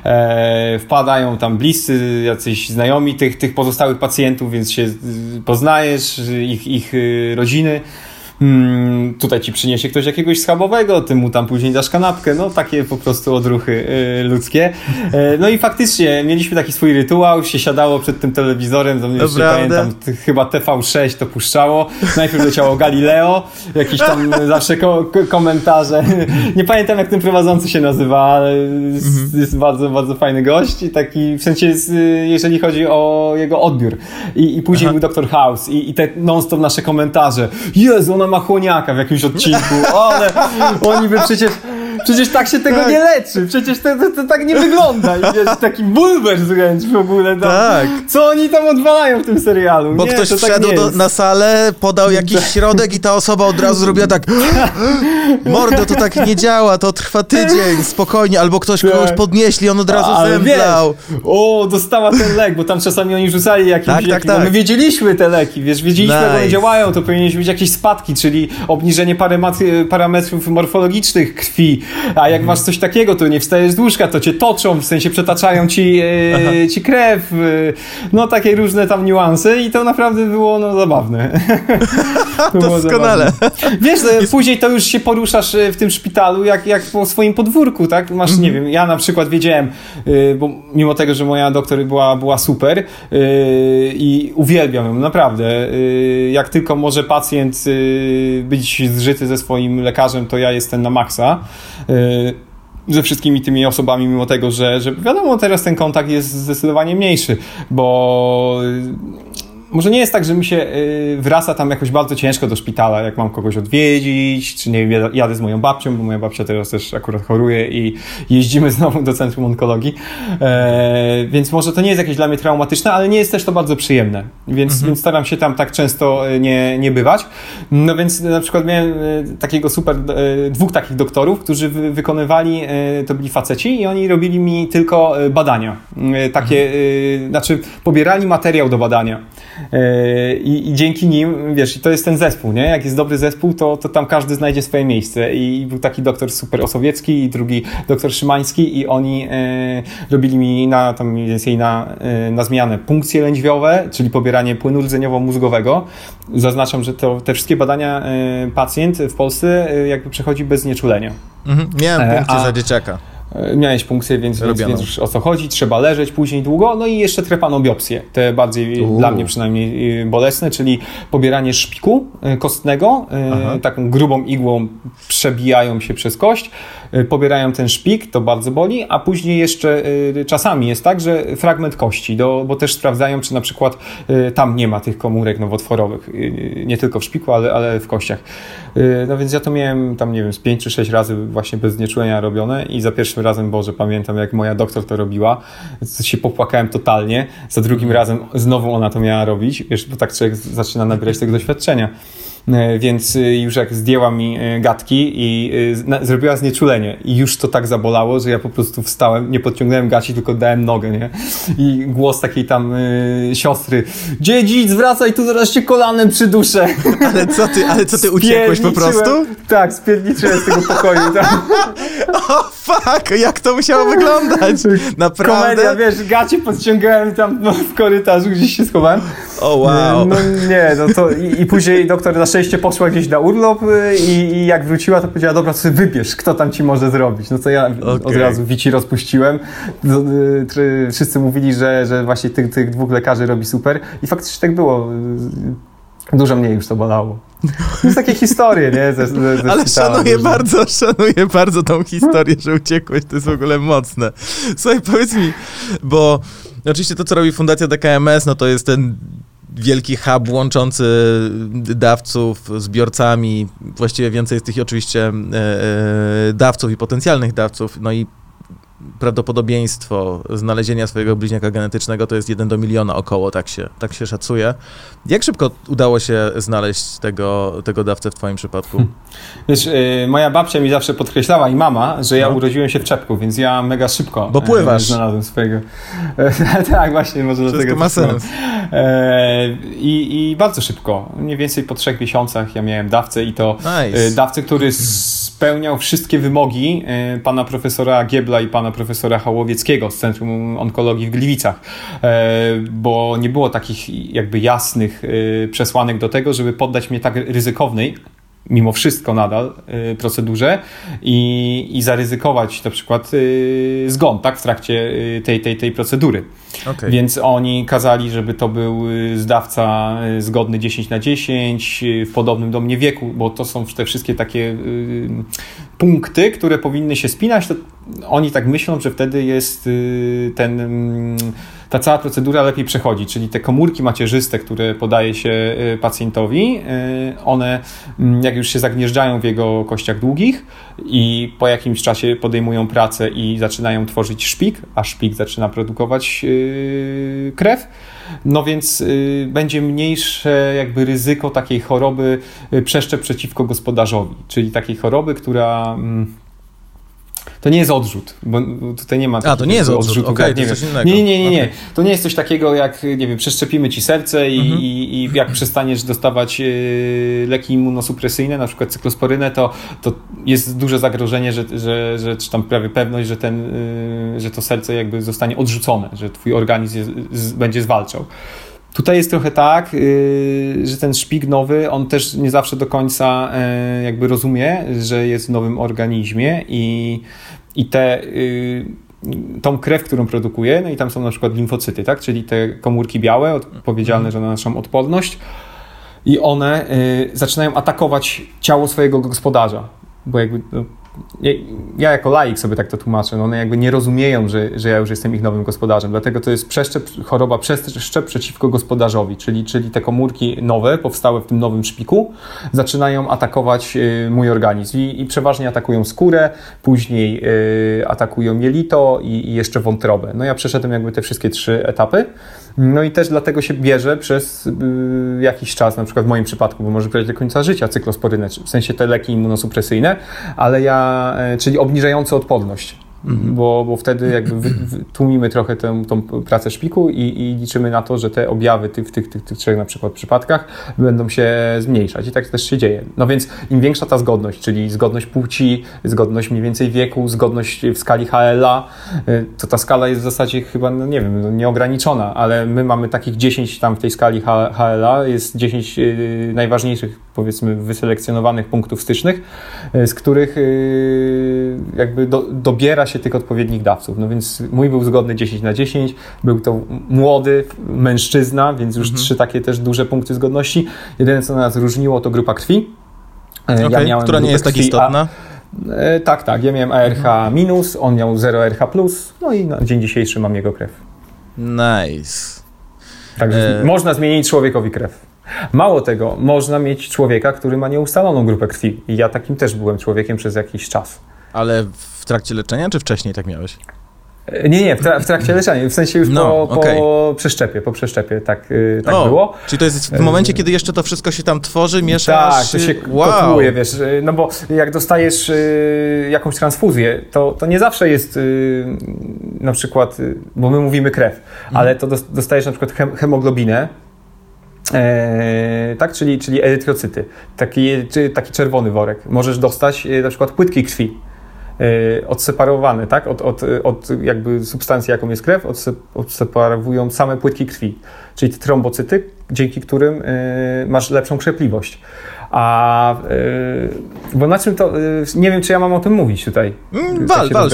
E, wpadają tam bliscy, jacyś znajomi tych, tych pozostałych pacjentów, więc się poznajesz, ich, ich y, rodziny hmm, tutaj ci przyniesie ktoś jakiegoś schabowego, ty mu tam później dasz kanapkę, no takie po prostu odruchy y, ludzkie. E, no i faktycznie mieliśmy taki swój rytuał, się siadało przed tym telewizorem, to jeszcze pamiętam, chyba TV6 to puszczało, najpierw leciało Galileo, jakieś tam zawsze ko komentarze, *laughs* nie pamiętam jak ten prowadzący się nazywa, ale jest, mhm. jest bardzo, bardzo fajny gość i taki, w sensie jest, jeżeli chodzi o jego odbiór. I, i później Aha. był Dr. House i, i te non-stop nasze komentarze. Jezu, ona ma chłoniaka w jakimś odcinku, ale oni by przecież Przecież tak się tego tak. nie leczy, przecież to, to, to, tak nie wygląda. I wiesz, taki bulwer wręcz w ogóle. Tam. Tak. Co oni tam odwalają w tym serialu? Bo nie, ktoś tak wszedł tak do, na salę, podał jakiś *laughs* środek i ta osoba od razu zrobiła tak *gasps* mordo, to tak nie działa, to trwa tydzień, spokojnie. Albo ktoś tak. kogoś podnieśli, on od razu Ale zemdlał. Wiesz, o, dostała ten lek, bo tam czasami oni rzucali jakieś tak, tak, tak. my wiedzieliśmy te leki, wiesz, wiedzieliśmy, nice. jak one działają, to powinniśmy mieć jakieś spadki, czyli obniżenie parametrów morfologicznych krwi, a jak masz coś takiego, to nie wstajesz z łóżka, to cię toczą, w sensie przetaczają ci, e, ci krew, e, no takie różne tam niuanse i to naprawdę było no zabawne. *laughs* *laughs* To Doskonale. Wiesz, Jest... później to już się poruszasz w tym szpitalu jak, jak po swoim podwórku, tak? Masz, mm -hmm. nie wiem, ja na przykład wiedziałem, bo mimo tego, że moja doktor była, była super i uwielbiam ją, naprawdę. Jak tylko może pacjent być zżyty ze swoim lekarzem, to ja jestem na maksa ze wszystkimi tymi osobami, mimo tego, że, że wiadomo, teraz ten kontakt jest zdecydowanie mniejszy, bo może nie jest tak, że mi się y, wraca tam jakoś bardzo ciężko do szpitala, jak mam kogoś odwiedzić, czy nie wiem, jadę z moją babcią, bo moja babcia teraz też akurat choruje i jeździmy *laughs* znowu do Centrum Onkologii. E, więc może to nie jest jakieś dla mnie traumatyczne, ale nie jest też to bardzo przyjemne, więc, mhm. więc staram się tam tak często e, nie, nie bywać. No więc na przykład miałem e, takiego super, dwóch takich doktorów, którzy wykonywali, to byli faceci i oni robili mi tylko badania. Takie, mhm. znaczy pobierali materiał do badania. E, I, I, dzięki nim, wiesz, to jest ten zespół, nie? Jak jest dobry zespół, to, to tam każdy znajdzie swoje miejsce. I był taki doktor super Osowiecki i drugi doktor Szymański i oni e, robili mi na, tam więcej na, e, na zmianę punkcje lędźwiowe, czyli pobieranie płynu rdzeniowo-mózgowego. Zaznaczam, że to, te wszystkie badania e, pacjent w Polsce e, jakby przechodzi bez znieczulenia. Mhm, miałem punkcję za dzieciaka. E, miałeś punkcję, więc, więc, więc, już o co chodzi, trzeba leżeć później długo, no i jeszcze trepanobiopsje, te bardziej Uuu. dla mnie przynajmniej y, bolesne, czyli pobieranie szpiku kostnego, Aha. taką grubą igłą przebijają się przez kość, pobierają ten szpik, to bardzo boli, a później jeszcze czasami jest tak, że fragment kości, do, bo też sprawdzają, czy na przykład tam nie ma tych komórek nowotworowych, nie tylko w szpiku, ale, ale w kościach. No więc ja to miałem tam, nie wiem, z 5 czy 6 razy właśnie bez znieczulenia robione i za pierwszym razem, Boże, pamiętam jak moja doktor to robiła, się popłakałem totalnie. Za drugim razem znowu ona to miała robić, wiesz, bo tak człowiek zaczyna nabierać tego doświadczenia. E, więc e, już jak zdjęła mi e, gadki i zrobiła znieczulenie i już to tak zabolało, że ja po prostu wstałem, nie podciągnąłem gaci, tylko dałem nogę, nie? I głos takiej tam y, siostry, dziedzic, wracaj tu, zaraz się kolanem przyduszę. *laughs* Ale co ty, ale co ty uciekłeś po prostu? Tak, spierniczyłem z tego pokoju. Tak. *laughs* o fuck, jak to musiało wyglądać? Naprawdę? Komedia, wiesz, gaci podciągałem tam no, w korytarzu, gdzieś się schowałem. O wow. No nie, no to i, i później doktor na szczęście poszła gdzieś na urlop y, i, i, jak wróciła, to powiedziała, dobra, sobie wybierz, kto tam ci może zrobić. No to ja okay. od razu wici rozpuściłem. Y, wszyscy mówili, że, że właśnie tych, tych dwóch lekarzy robi super i faktycznie tak było. Y, dużo mniej już to bolało. To jest takie historie, nie? Ze, ze, ze Ale szanuję bardzo, szanuję bardzo tą historię, że uciekłeś, to jest w ogóle mocne. Słuchaj, powiedz mi, bo oczywiście to, co robi Fundacja DKMS, no to jest ten wielki hub łączący dawców z biorcami. Właściwie więcej jest tych oczywiście e, e, dawców i potencjalnych dawców. No i prawdopodobieństwo znalezienia swojego bliźniaka genetycznego to jest 1 do miliona około, tak się, tak się szacuje. Jak szybko udało się znaleźć tego, tego dawcę w twoim przypadku? Hmm. Wiesz, yy, moja babcia mi zawsze podkreślała i mama, że ja no. urodziłem się w czepku, więc ja mega szybko Bo pływasz. Yy, znalazłem swojego. *laughs* tak, właśnie, może Wszystko do tego. ma sens. Yy, i, bardzo szybko, mniej więcej po trzech miesiącach ja miałem dawcę i to nice. dawcę, który spełniał wszystkie wymogi pana profesora Giebla i pana profesora Hałowieckiego z Centrum Onkologii w Gliwicach, bo nie było takich jakby jasnych Y, przesłanek do tego, żeby poddać mnie tak ryzykownej, mimo wszystko nadal y, procedurze i, i zaryzykować na przykład y, zgon tak, w trakcie tej, tej, tej procedury. Okay. Więc oni kazali, żeby to był zdawca zgodny 10 na 10 w podobnym do mnie wieku, bo to są te wszystkie takie punkty, które powinny się spinać. To oni tak myślą, że wtedy jest ten mm, ta cała procedura lepiej przechodzi, czyli te komórki macierzyste, które podaje się y, pacjentowi, y, one mm, jak już się zagnieżdżają w jego kościach długich i po jakimś czasie podejmują pracę i zaczynają tworzyć szpik, a szpik zaczyna produkować y, krew, no więc będzie mniejsze jakby ryzyko takiej choroby przeszczep przeciwko gospodarzowi, czyli takiej choroby, która mm, to nie jest odrzut, bo tutaj nie ma A, to nie jest odrzut, odrzutu, okay, nie, nie, nie, nie, nie, nie. To nie jest coś takiego jak, nie wiem, przeszczepimy ci serce i, mhm. i, i jak przestaniesz dostawać y, leki immunosupresyjne, na przykład cyklosporynę, to, to jest duże zagrożenie, że, że, że czy tam prawie pewność, że, ten, y, że to serce jakby zostanie odrzucone, że twój organizm jest, z, będzie zwalczał. Tutaj jest trochę tak, yy, że ten szpik nowy, on też nie zawsze do końca yy, jakby rozumie, że jest w nowym organizmie i, i te, yy, tą krew, którą produkuje, no i tam są na przykład limfocyty, tak? czyli te komórki białe odpowiedzialne za naszą odporność i one yy, zaczynają atakować ciało swojego gospodarza, bo jakby no, ja jako laik sobie tak to tłumaczę, no one jakby nie rozumieją, że, że ja już jestem ich nowym gospodarzem, dlatego to jest przeszczep, choroba przeszczep przeciwko gospodarzowi, czyli, czyli te komórki nowe, powstałe w tym nowym szpiku, zaczynają atakować y, mój organizm i, i przeważnie atakują skórę, później y, atakują jelito i, i jeszcze wątrobę. No ja przeszedłem jakby te wszystkie trzy etapy, no i też dlatego się bierze przez y, jakiś czas, na przykład w moim przypadku, bo może brać do końca życia cyklosporynę, w sensie te leki immunosupresyjne, ale ja, e, czyli obniżające odporność. Mhm. Bo, bo wtedy jakby wy, wy, tłumimy trochę tę, tą pracę szpiku i, i, liczymy na to, że te objawy tych, w tych, tych, tych trzech na przykład przypadkach będą się zmniejszać i tak też się dzieje. No więc im większa ta zgodność, czyli zgodność płci, zgodność mniej więcej wieku, zgodność w skali HLA, y, to ta skala jest w zasadzie chyba, no nie wiem, no nieograniczona, ale my mamy takich 10 tam w tej skali HLA, jest 10 y, najważniejszych powiedzmy wyselekcjonowanych punktów stycznych, y, z których jakby do, dobiera się tych odpowiednich dawców. No więc mój był zgodny 10 na 10, był to młody mężczyzna, więc już mhm. trzy takie też duże punkty zgodności. Jedyne, co nas różniło, to grupa krwi. Okay, ja miałem która nie jest tak istotna. A, e, tak, tak. Ja miałem ARH mhm. minus, on miał 0 RH plus, no i na dzień dzisiejszy mam jego krew. Nice. Także e... można zmienić człowiekowi krew. Mało tego, można mieć człowieka, który ma nieustaloną grupę krwi. I ja takim też byłem człowiekiem przez jakiś czas. Ale w trakcie leczenia, czy wcześniej tak miałeś? E, nie, nie, w, tra w trakcie *laughs* leczenia, w sensie już no, po, okay. po przeszczepie, po przeszczepie, tak, yy, tak o, było. Czyli to jest w momencie, kiedy jeszcze to wszystko się tam tworzy, mieszasz... Tak, to się wow. kotluje, wiesz, no bo jak dostajesz yy, jakąś transfuzję, to, to nie zawsze jest yy, na przykład, bo my mówimy krew, mhm. ale to dostajesz na przykład hem hemoglobinę, E, tak, czyli, czyli erytrocyty, taki, taki czerwony worek. Możesz dostać na przykład płytki krwi. E, odseparowane, tak? Od, od, od jakby substancji, jaką jest krew, odseparowują same płytki krwi, czyli te trombocyty, dzięki którym e, masz lepszą krzepliwość. A e, bo na czym to. Nie wiem, czy ja mam o tym mówić tutaj. Mm, wal, wal,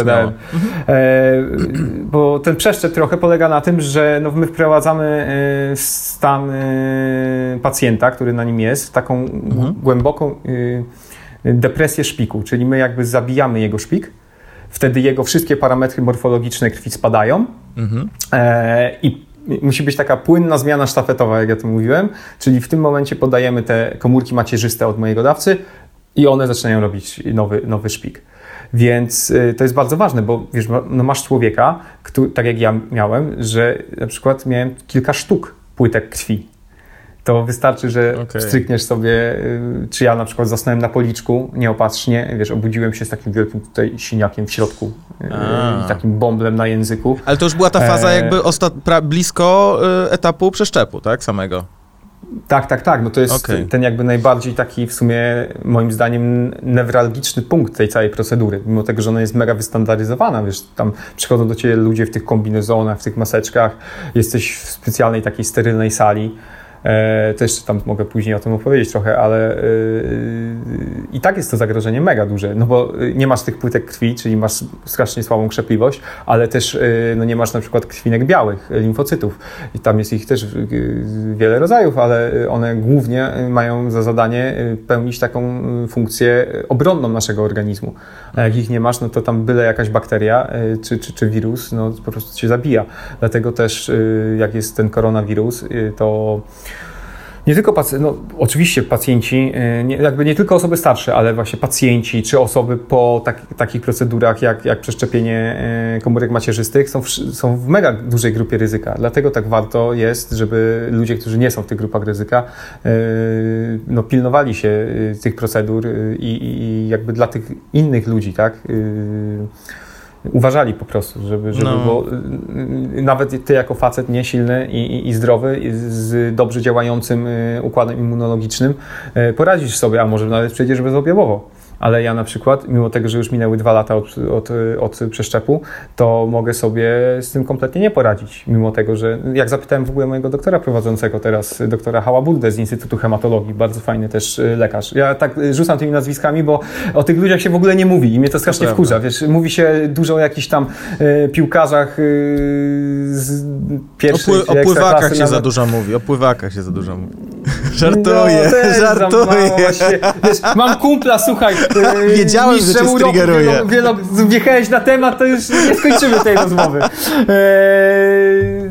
mhm. Bo ten przeszczep trochę polega na tym, że no, my wprowadzamy stan pacjenta, który na nim jest, w taką mhm. głęboką depresję szpiku, czyli my jakby zabijamy jego szpik, wtedy jego wszystkie parametry morfologiczne krwi spadają mhm. e, i musi być taka płynna zmiana sztafetowa, jak ja to mówiłem, czyli w tym momencie podajemy te komórki macierzyste od mojego dawcy i one zaczynają robić nowy, nowy szpik. Więc y, to jest bardzo ważne, bo wiesz, no masz człowieka, który, tak jak ja miałem, że na przykład miałem kilka sztuk płytek krwi to wystarczy, że okay. strykniesz sobie, y, czy ja na przykład zasnąłem na policzku nieopatrznie, wiesz, obudziłem się z takim wielkim tutaj siniakiem w środku y, i takim bąblem na języku. Ale to już była ta faza e... jakby ostat- blisko y, etapu przeszczepu, tak, samego? Tak, tak, tak. No to jest okay. ten jakby najbardziej taki w sumie moim zdaniem newralgiczny punkt tej całej procedury. Mimo tego, że ona jest mega wystandaryzowana, wiesz, tam przychodzą do ciebie ludzie w tych kombinezonach, w tych maseczkach, jesteś w specjalnej takiej sterylnej sali. E, też tam mogę później o tym opowiedzieć trochę, ale e, i tak jest to zagrożenie mega duże, no bo nie masz tych płytek krwi, czyli masz strasznie słabą krzepliwość, ale też e, no nie masz na przykład krwinek białych, limfocytów. I tam jest ich też wiele rodzajów, ale one głównie mają za zadanie pełnić taką funkcję obronną naszego organizmu. A jak ich nie masz, no to tam byle jakaś bakteria czy, czy, czy wirus, no po prostu cię zabija. Dlatego też jak jest ten koronawirus, to nie tylko pacjenci, no oczywiście pacjenci, y, nie, jakby nie tylko osoby starsze, ale właśnie pacjenci czy osoby po tak, takich procedurach jak, jak przeszczepienie y, komórek macierzystych są w, są w mega dużej grupie ryzyka. Dlatego tak warto jest, żeby ludzie, którzy nie są w tych grupach ryzyka, y, no, pilnowali się tych procedur i, i jakby dla tych innych ludzi, tak? Uważali po prostu, żeby, żeby no. bo y, nawet ty jako facet nie silny i, i, i zdrowy, z dobrze działającym y, układem immunologicznym y, poradzisz sobie, a może nawet przejdziesz bezobjawowo. Ale ja na przykład, mimo tego, że już minęły dwa lata od, od, od przeszczepu, to mogę sobie z tym kompletnie nie poradzić. Mimo tego, że jak zapytałem w ogóle mojego doktora prowadzącego teraz, doktora Hałaburdę z Instytutu Hematologii, bardzo fajny też y, lekarz. Ja tak y, rzucam tymi nazwiskami, bo o tych ludziach się w ogóle nie mówi i mnie to strasznie to wkurza. Wiesz, mówi się dużo o jakichś tam y, piłkarzach y, z pierwszej O, pły, o pływakach się nawet. za dużo mówi, o pływakach się za dużo mówi. *laughs* Żartuję, no, żartuję. Mam kumpla, słuchaj. Yy, *laughs* Wiedziałem, że cię striggeruje. Wjechałeś na temat, to już nie skończymy tej rozmowy. Yy,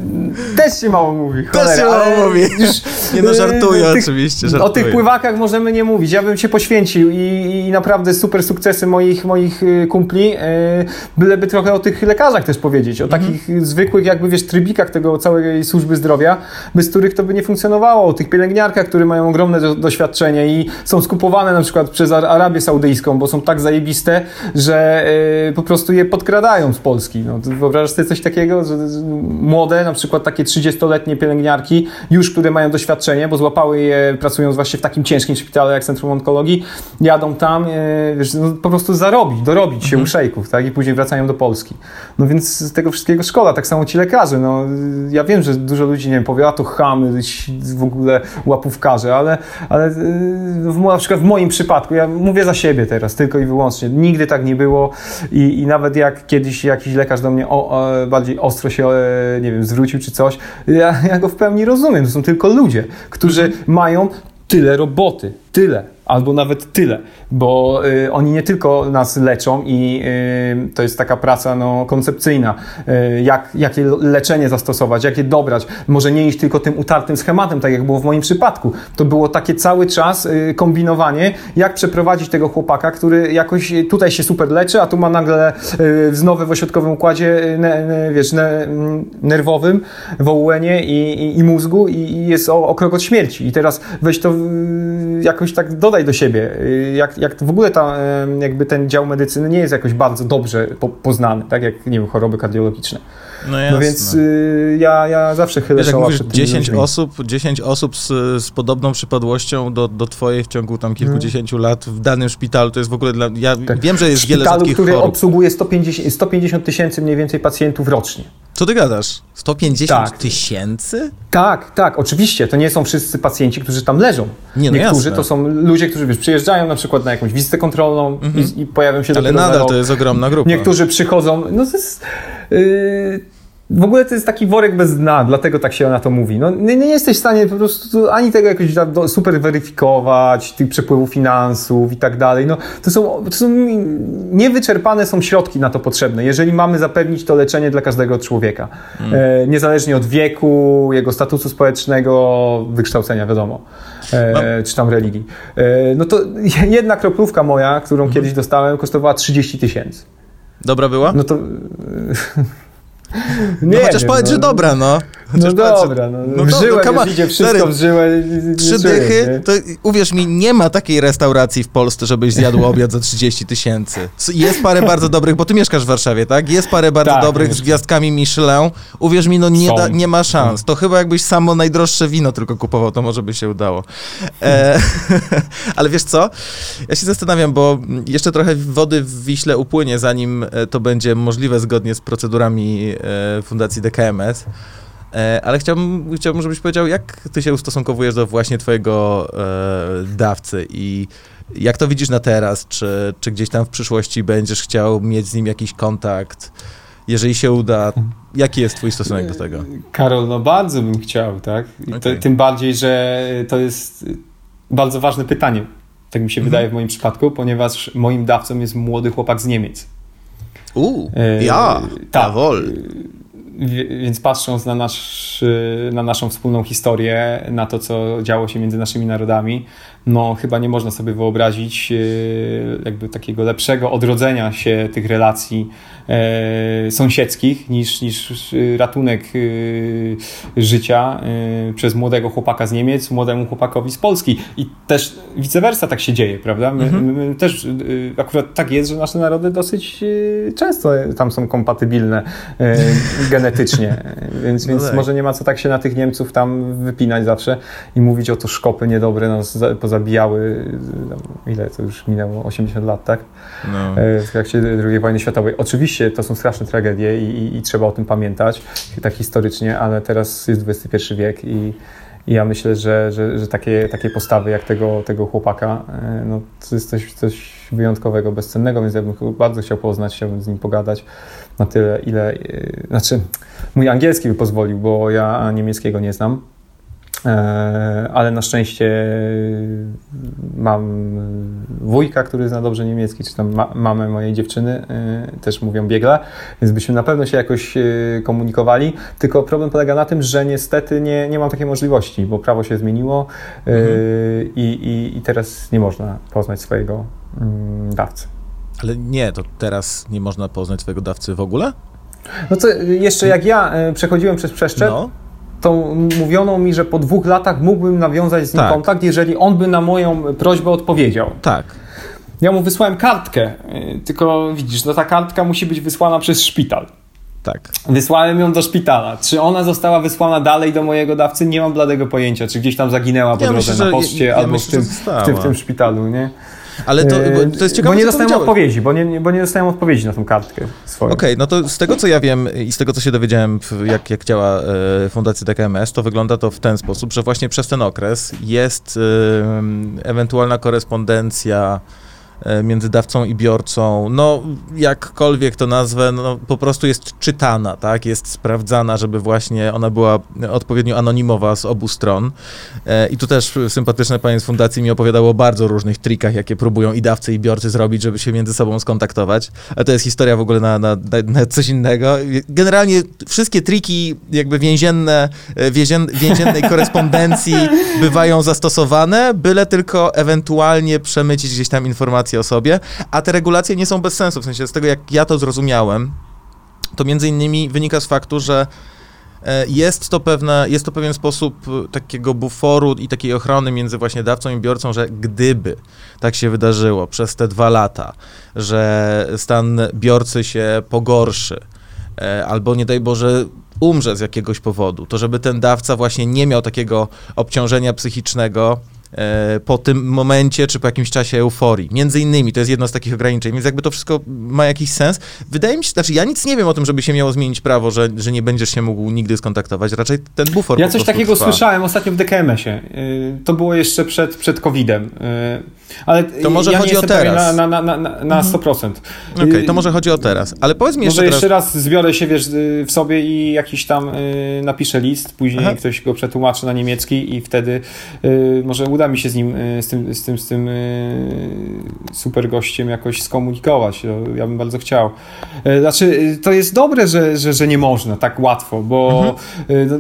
też się mało mówi. Cholera, też się mało mówi. Już, *laughs* nie no, żartuję tych, oczywiście. Żartuję. O tych pływakach możemy nie mówić. Ja bym się poświęcił i, i naprawdę super sukcesy moich, moich y, kumpli. Yy, byleby trochę o tych lekarzach też powiedzieć. O mhm. takich zwykłych, jakby wiesz, trybikach tego całej służby zdrowia, bez których to by nie funkcjonowało. O tych pielęgniarkach, które mają ogromne do, doświadczenie i są skupowane na przykład przez Arabię Saudyjską, bo są tak zajebiste, że yy, po prostu je podkradają z Polski. No, wyobrażasz sobie coś takiego, że młode, na przykład takie 30-letnie pielęgniarki, już które mają doświadczenie, bo złapały je pracując właśnie w takim ciężkim szpitalu jak Centrum Onkologii, jadą tam, yy, wiesz, no, po prostu zarobić, dorobić się mhm. u szejków, tak? I później wracają do Polski. No więc z tego wszystkiego szkoda, tak samo ci lekarze, no ja wiem, że dużo ludzi, nie wiem, powie, a to chamy, w ogóle łapówkarze, ale, ale w, na przykład w moim przypadku, ja mówię za siebie teraz, tylko i wyłącznie, nigdy tak nie było i, i nawet jak kiedyś jakiś lekarz do mnie o, o, bardziej ostro się, e, nie wiem, zwrócił czy coś, ja, ja go w pełni rozumiem, to są tylko ludzie, którzy mają tyle roboty, tyle albo nawet tyle, bo y, oni nie tylko nas leczą i y, to jest taka praca no, koncepcyjna, y, jak, jakie leczenie zastosować, jakie dobrać, może nie iść tylko tym utartym schematem, tak jak było w moim przypadku. To było takie cały czas y, kombinowanie, jak przeprowadzić tego chłopaka, który jakoś tutaj się super leczy, a tu ma nagle y, znowu w ośrodkowym układzie, y, ne, ne, wiesz, ne, nerwowym, w OUN-ie i, i, i mózgu i, jest o, o krok od śmierci. I teraz weź to jakoś tak dodaj do siebie. Jak, jak w ogóle ta, jakby ten dział medycyny nie jest jakoś bardzo dobrze po, poznany, tak jak, nie wiem, choroby kardiologiczne. No, no więc y, ja, ja zawsze chylę Wiesz, jak mówisz, 10 osób, 10 osób z, z podobną przypadłością do, do twojej w ciągu tam kilkudziesięciu hmm. lat w danym szpitalu, to jest w ogóle dla... Ja tak. wiem, że jest Szpitalu, wiele rzadkich który chorób. obsługuje 150, 150 tysięcy mniej więcej pacjentów rocznie. Co ty gadasz? 150 tak. tysięcy? Tak, tak, oczywiście. To nie są wszyscy pacjenci, którzy tam leżą. Nie, no Niektórzy jasne. to są ludzie, którzy wiesz, przyjeżdżają na przykład na jakąś wizytę kontrolną -hmm. i, i, pojawią się Ale nadal to jest ogromna grupa. Niektórzy przychodzą, no to jest... Yy, w ogóle to jest taki worek bez dna, dlatego tak się na to mówi. No, nie, nie jesteś w stanie po prostu ani tego jakoś super weryfikować, tych przepływów finansów i tak dalej. No, to, są, to są niewyczerpane są środki na to potrzebne, jeżeli mamy zapewnić to leczenie dla każdego człowieka. Hmm. E, niezależnie od wieku, jego statusu społecznego, wykształcenia, wiadomo, e, no. czy tam religii. E, no to *laughs* jedna kroplówka moja, którą hmm. kiedyś dostałem, kosztowała 30 tysięcy. Dobra była? No to... *laughs* Nie no chociaż wiem, powiedz, no. że dobra, no. Chociaż no dobra, no. no w żyłę no, idzie wszystko stary, w żyłę. Trzy dychy, to uwierz mi, nie ma takiej restauracji w Polsce, żebyś zjadł obiad za 30 tysięcy. Jest parę bardzo dobrych, bo ty mieszkasz w Warszawie, tak? Jest parę bardzo tak, dobrych z gwiazdkami Michelin. Uwierz mi, no nie, da, nie ma szans. To chyba jakbyś samo najdroższe wino tylko kupował, to może by się udało. E, *laughs* ale wiesz co? Ja się zastanawiam, bo jeszcze trochę wody w Wiśle upłynie, zanim e, to będzie możliwe zgodnie z procedurami e, Fundacji DKMS. E, ale chciałbym, chciałbym, żebyś powiedział, jak ty się ustosunkowujesz do właśnie twojego e, dawcy i jak to widzisz na teraz? Czy, czy gdzieś tam w przyszłości będziesz chciał mieć z nim jakiś kontakt? Jeżeli się uda, jaki jest twój stosunek do tego? Karol, no bardzo bym chciał, tak? Okay. To, tym bardziej, że to jest bardzo ważne pytanie. Tak mi się mhm. wydaje w moim przypadku, ponieważ moim dawcą jest młody chłopak z Niemiec. Uuu, ja, tak. Jawohl więc patrząc na, nasz, na naszą wspólną historię, na to, co działo się między naszymi narodami, no chyba nie można sobie wyobrazić e, jakby takiego lepszego odrodzenia się tych relacji sąsiedzkich niż, niż ratunek e, życia przez młodego chłopaka z Niemiec młodemu chłopakowi z Polski. I też vice versa tak się dzieje, prawda? My, mhm. my też akurat tak jest, że nasze narody dosyć często tam są kompatybilne *laughs* genetycznie, więc, no więc tak. może nie ma co tak się na tych Niemców tam wypinać zawsze i mówić o to szkopy niedobre nas poza pozabijały, no, ile to już minęło, 80 lat, tak? No. W trakcie II wojny światowej. Oczywiście to są straszne tragedie i, i, i trzeba o tym pamiętać, tak historycznie, ale teraz jest XXI wiek i i ja myślę, że, że, że takie, takie postawy jak tego, tego chłopaka, e, no, to jest coś, coś wyjątkowego, bezcennego, więc ja bym bardzo chciał poznać, chciałbym z nim pogadać na tyle, ile... E, znaczy, mój angielski by pozwolił, bo ja niemieckiego nie znam. E, ale na szczęście mam wujka, który zna dobrze niemiecki, czy tam ma mamę mojej dziewczyny, e, też mówią biegle, więc byśmy na pewno się jakoś e, komunikowali. Tylko problem polega na tym, że niestety nie, nie mam takiej możliwości, bo prawo się zmieniło mhm. i, i, i teraz nie można poznać swojego mm, dawcy. Ale nie, to teraz nie można poznać swojego dawcy w ogóle? No to jeszcze jak ja przechodziłem przez przeszczep, no to mówiono mi, że po dwóch latach mógłbym nawiązać z nim tak. kontakt, jeżeli on by na moją prośbę odpowiedział. Tak. Ja mu wysłałem kartkę, y, tylko widzisz, no ta kartka musi być wysłana przez szpital. Tak. Wysłałem ją do szpitala. Czy ona została wysłana dalej do mojego dawcy? Nie mam bladego pojęcia. Czy gdzieś tam zaginęła po ja drodze myślę, na poczcie ja, ja albo myślę, w, tym, w, tym, w tym szpitalu, nie? Ale to, to jest ciekawe, Bo nie dostałem odpowiedzi, bo nie, bo nie dostałem odpowiedzi na tą kartkę swoją. Okej, okay, no to z tego, co ja wiem i z tego, co się dowiedziałem, jak, jak działa e, Fundacja DKMS, to wygląda to w ten sposób, że właśnie przez ten okres jest ewentualna korespondencja między dawcą i biorcą, no jakkolwiek to nazwę, no po prostu jest czytana, tak, jest sprawdzana, żeby właśnie ona była odpowiednio anonimowa z obu stron. E, I tu też sympatyczne panie z fundacji mi opowiadało o bardzo różnych trikach, jakie próbują i dawcy i biorcy zrobić, żeby się między sobą skontaktować, a to jest historia w ogóle na, na, na coś innego. Generalnie wszystkie triki jakby więzienne, e, więzien, więziennej korespondencji bywają zastosowane, byle tylko ewentualnie przemycić gdzieś tam informacje informacje o sobie, a te regulacje nie są bez sensu, w sensie z tego jak ja to zrozumiałem, to między innymi wynika z faktu, że e, jest to, pewne, jest to pewien sposób e, takiego buforu i takiej ochrony między właśnie dawcą i biorcą, że gdyby tak się wydarzyło przez te dwa lata, że stan biorcy się pogorszy, e, albo nie daj Boże umrze z jakiegoś powodu, to żeby ten dawca właśnie nie miał takiego obciążenia psychicznego, po tym momencie, czy po jakimś czasie euforii. Między innymi, to jest jedno z takich ograniczeń, więc jakby to wszystko ma jakiś sens. Wydaje mi się, znaczy ja nic nie wiem o tym, żeby się miało zmienić prawo, że, że nie będziesz się mógł nigdy skontaktować, raczej ten bufor Ja coś takiego trwa. słyszałem ostatnio w DKMS-ie. Y, to było jeszcze przed, przed COVID-em. Y, ale to może ja chodzi o teraz. Na, na, na, na, na 100%. Mhm. Okej, okay, to może chodzi o teraz. Ale powiedz mi jeszcze Może jeszcze raz zbiorę się, wiesz, y, w sobie i jakiś tam napiszę list, później Aha. ktoś go przetłumaczy na niemiecki i wtedy może uda mi się z nim z tym, z tym, z tym e, super gościem jakoś skomunikować. Ja bym bardzo chciał. E, znaczy, to jest dobre, że, że, że nie można tak łatwo, bo mhm. E, no,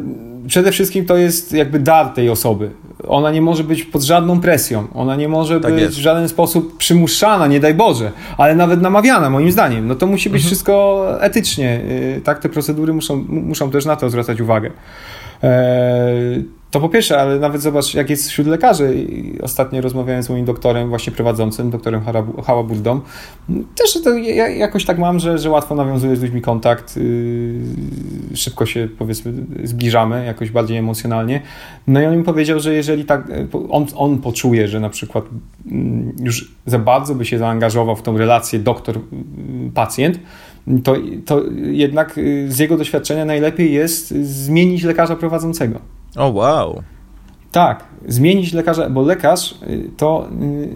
przede wszystkim to jest jakby dar tej osoby. Ona nie może być pod żadną presją. Ona nie może tak być jest. w żaden sposób przymuszana, nie daj Boże, ale nawet namawiana, moim zdaniem. No to musi być mhm. wszystko etycznie. Tak, te procedury muszą, muszą też na to zwracać uwagę. To po pierwsze, ale nawet zobacz, jak jest wśród lekarzy. Ostatnio rozmawiałem z moim doktorem, właśnie prowadzącym, doktorem Hałaburdą. Też to jakoś tak mam, że, że łatwo nawiązuję z ludźmi kontakt. Yy, szybko się, powiedzmy, zbliżamy, jakoś bardziej emocjonalnie. No i on mi powiedział, że jeżeli tak, on, on poczuje, że na przykład mm, już za bardzo by się zaangażował w tą relację doktor-pacjent, to, to jednak z jego doświadczenia najlepiej jest zmienić lekarza prowadzącego. O, oh, wow. Tak, zmienić lekarza, bo lekarz y, to y,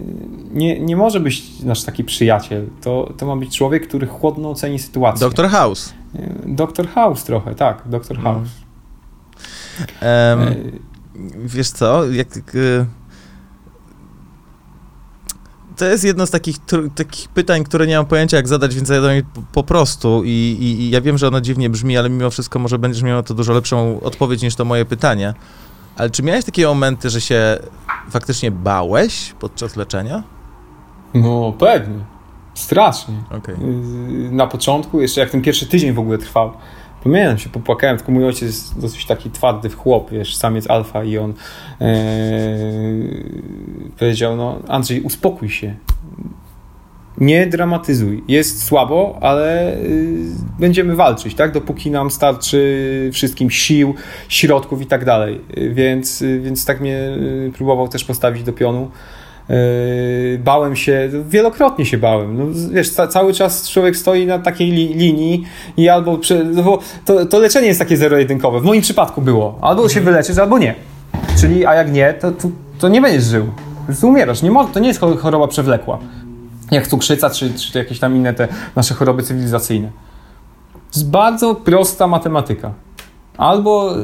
nie, nie może być nasz taki przyjaciel. To, to ma być człowiek, który chłodno oceni sytuację. Doktor House. Y, doktor House trochę, tak, doktor mm. House. Um, wiesz co, jak to jest jedno z takich, takich pytań, które nie mam pojęcia, jak zadać, więc zadam je po prostu. I, i, I, ja wiem, że ono dziwnie brzmi, ale mimo wszystko może będziesz miał to dużo lepszą odpowiedź niż to moje pytanie. Ale czy miałeś takie momenty, że się faktycznie bałeś podczas leczenia? No, pewnie. Strasznie. Okay. Na początku, jeszcze jak ten pierwszy tydzień w ogóle trwał, Pamiętam się, popłakałem, tylko mój ojciec jest dosyć taki twardy chłop, wiesz, samiec alfa i on e, powiedział, no Andrzej, uspokój się. nie dramatyzuj. Jest słabo, ale y, będziemy walczyć, tak? Dopóki nam starczy wszystkim sił, środków i tak dalej. Więc, y, więc tak mnie y, próbował też postawić do pionu. Y, bałem się, wielokrotnie się bałem. No, wiesz, ca cały czas człowiek stoi na takiej li linii i albo. No to, to leczenie jest takie zero-jedynkowe. W moim przypadku było. Albo się wyleczysz, albo nie. Czyli, a jak nie, to, to, to nie będziesz żył. Umierasz. Nie to nie jest choroba przewlekła. Jak cukrzyca, czy, czy jakieś tam inne te nasze choroby cywilizacyjne. To jest bardzo prosta matematyka. Albo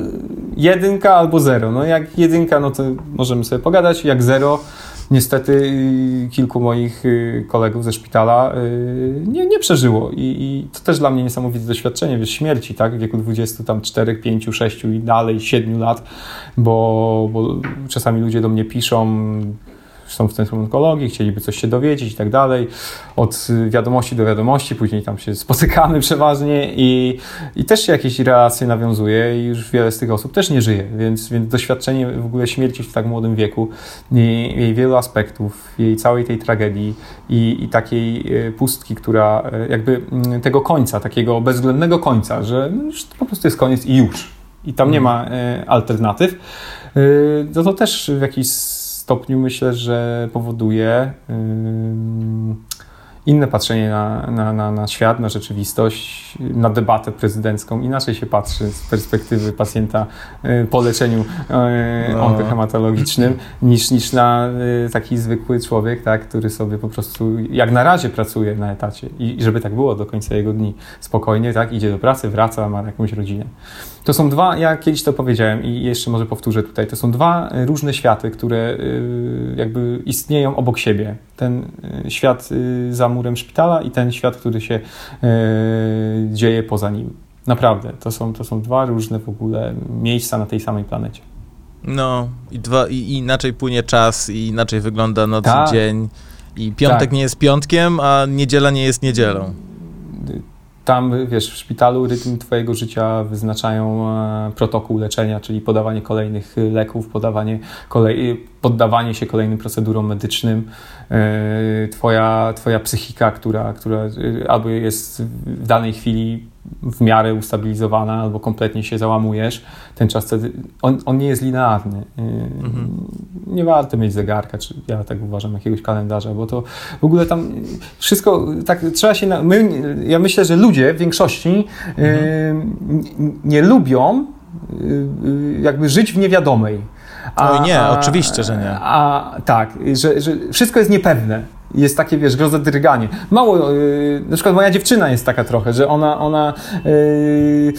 jedynka, albo zero. No jak jedynka, no to możemy sobie pogadać. Jak zero, niestety y, kilku moich y, kolegów ze szpitala y, nie, nie przeżyło. I, I, to też dla mnie niesamowite doświadczenie, wiesz, śmierci, tak? W wieku 24, 5, 6 i dalej, 7 lat, bo, bo czasami ludzie do mnie piszą, są w Centrum Onkologii, chcieliby coś się dowiedzieć i tak dalej. Od wiadomości do wiadomości, później tam się spotykamy *laughs* przeważnie i, i też się jakieś relacje nawiązuje i już wiele z tych osób też nie żyje, więc, więc doświadczenie w ogóle śmierci w tak młodym wieku, jej, jej wielu aspektów, jej całej tej tragedii i, i takiej e, pustki, która e, jakby mm, tego końca, takiego bezwzględnego końca, że no już po prostu jest koniec i już. I tam nie mhm. ma alternatyw. No to też w jakiś stopniu myślę, że powoduje inne patrzenie na, na, na, na, świat, na rzeczywistość, na debatę prezydencką. Inaczej się patrzy z perspektywy pacjenta y, po leczeniu y, no. onkohematologicznym niż, niż na y, taki zwykły człowiek, tak, który sobie po prostu jak na razie pracuje na etacie i żeby tak było do końca jego dni. Spokojnie, tak, idzie do pracy, wraca, ma jakąś rodzinę. To są dwa, ja kiedyś to powiedziałem i jeszcze może powtórzę tutaj, to są dwa różne światy, które jakby istnieją obok siebie. Ten świat za murem szpitala i ten świat, który się dzieje poza nim. Naprawdę, to są, to są dwa różne w ogóle miejsca na tej samej planecie. No, i, dwa, i inaczej płynie czas, i inaczej wygląda noc i dzień. I piątek tak. nie jest piątkiem, a niedziela nie jest niedzielą tam, wiesz, w szpitalu rytm twojego życia wyznaczają e, protokół leczenia, czyli podawanie kolejnych leków, podawanie kolej, poddawanie się kolejnym procedurom medycznym, e, twoja, twoja psychika, która, która e, albo jest w danej chwili w miarę ustabilizowana, albo kompletnie się załamujesz, ten czas wtedy, on, on nie jest linearny. Y, mhm. Nie warto mieć zegarka, czy ja tak uważam, jakiegoś kalendarza, bo to w ogóle tam wszystko, tak trzeba się, na, my, ja myślę, że ludzie w większości mhm. nie lubią y, jakby żyć w niewiadomej. A, Oj nie, oczywiście, że nie. A, tak, że, że wszystko jest niepewne jest takie, wiesz, grozodrganie. Mało, yy, na przykład moja dziewczyna jest taka trochę, że ona, ona yy,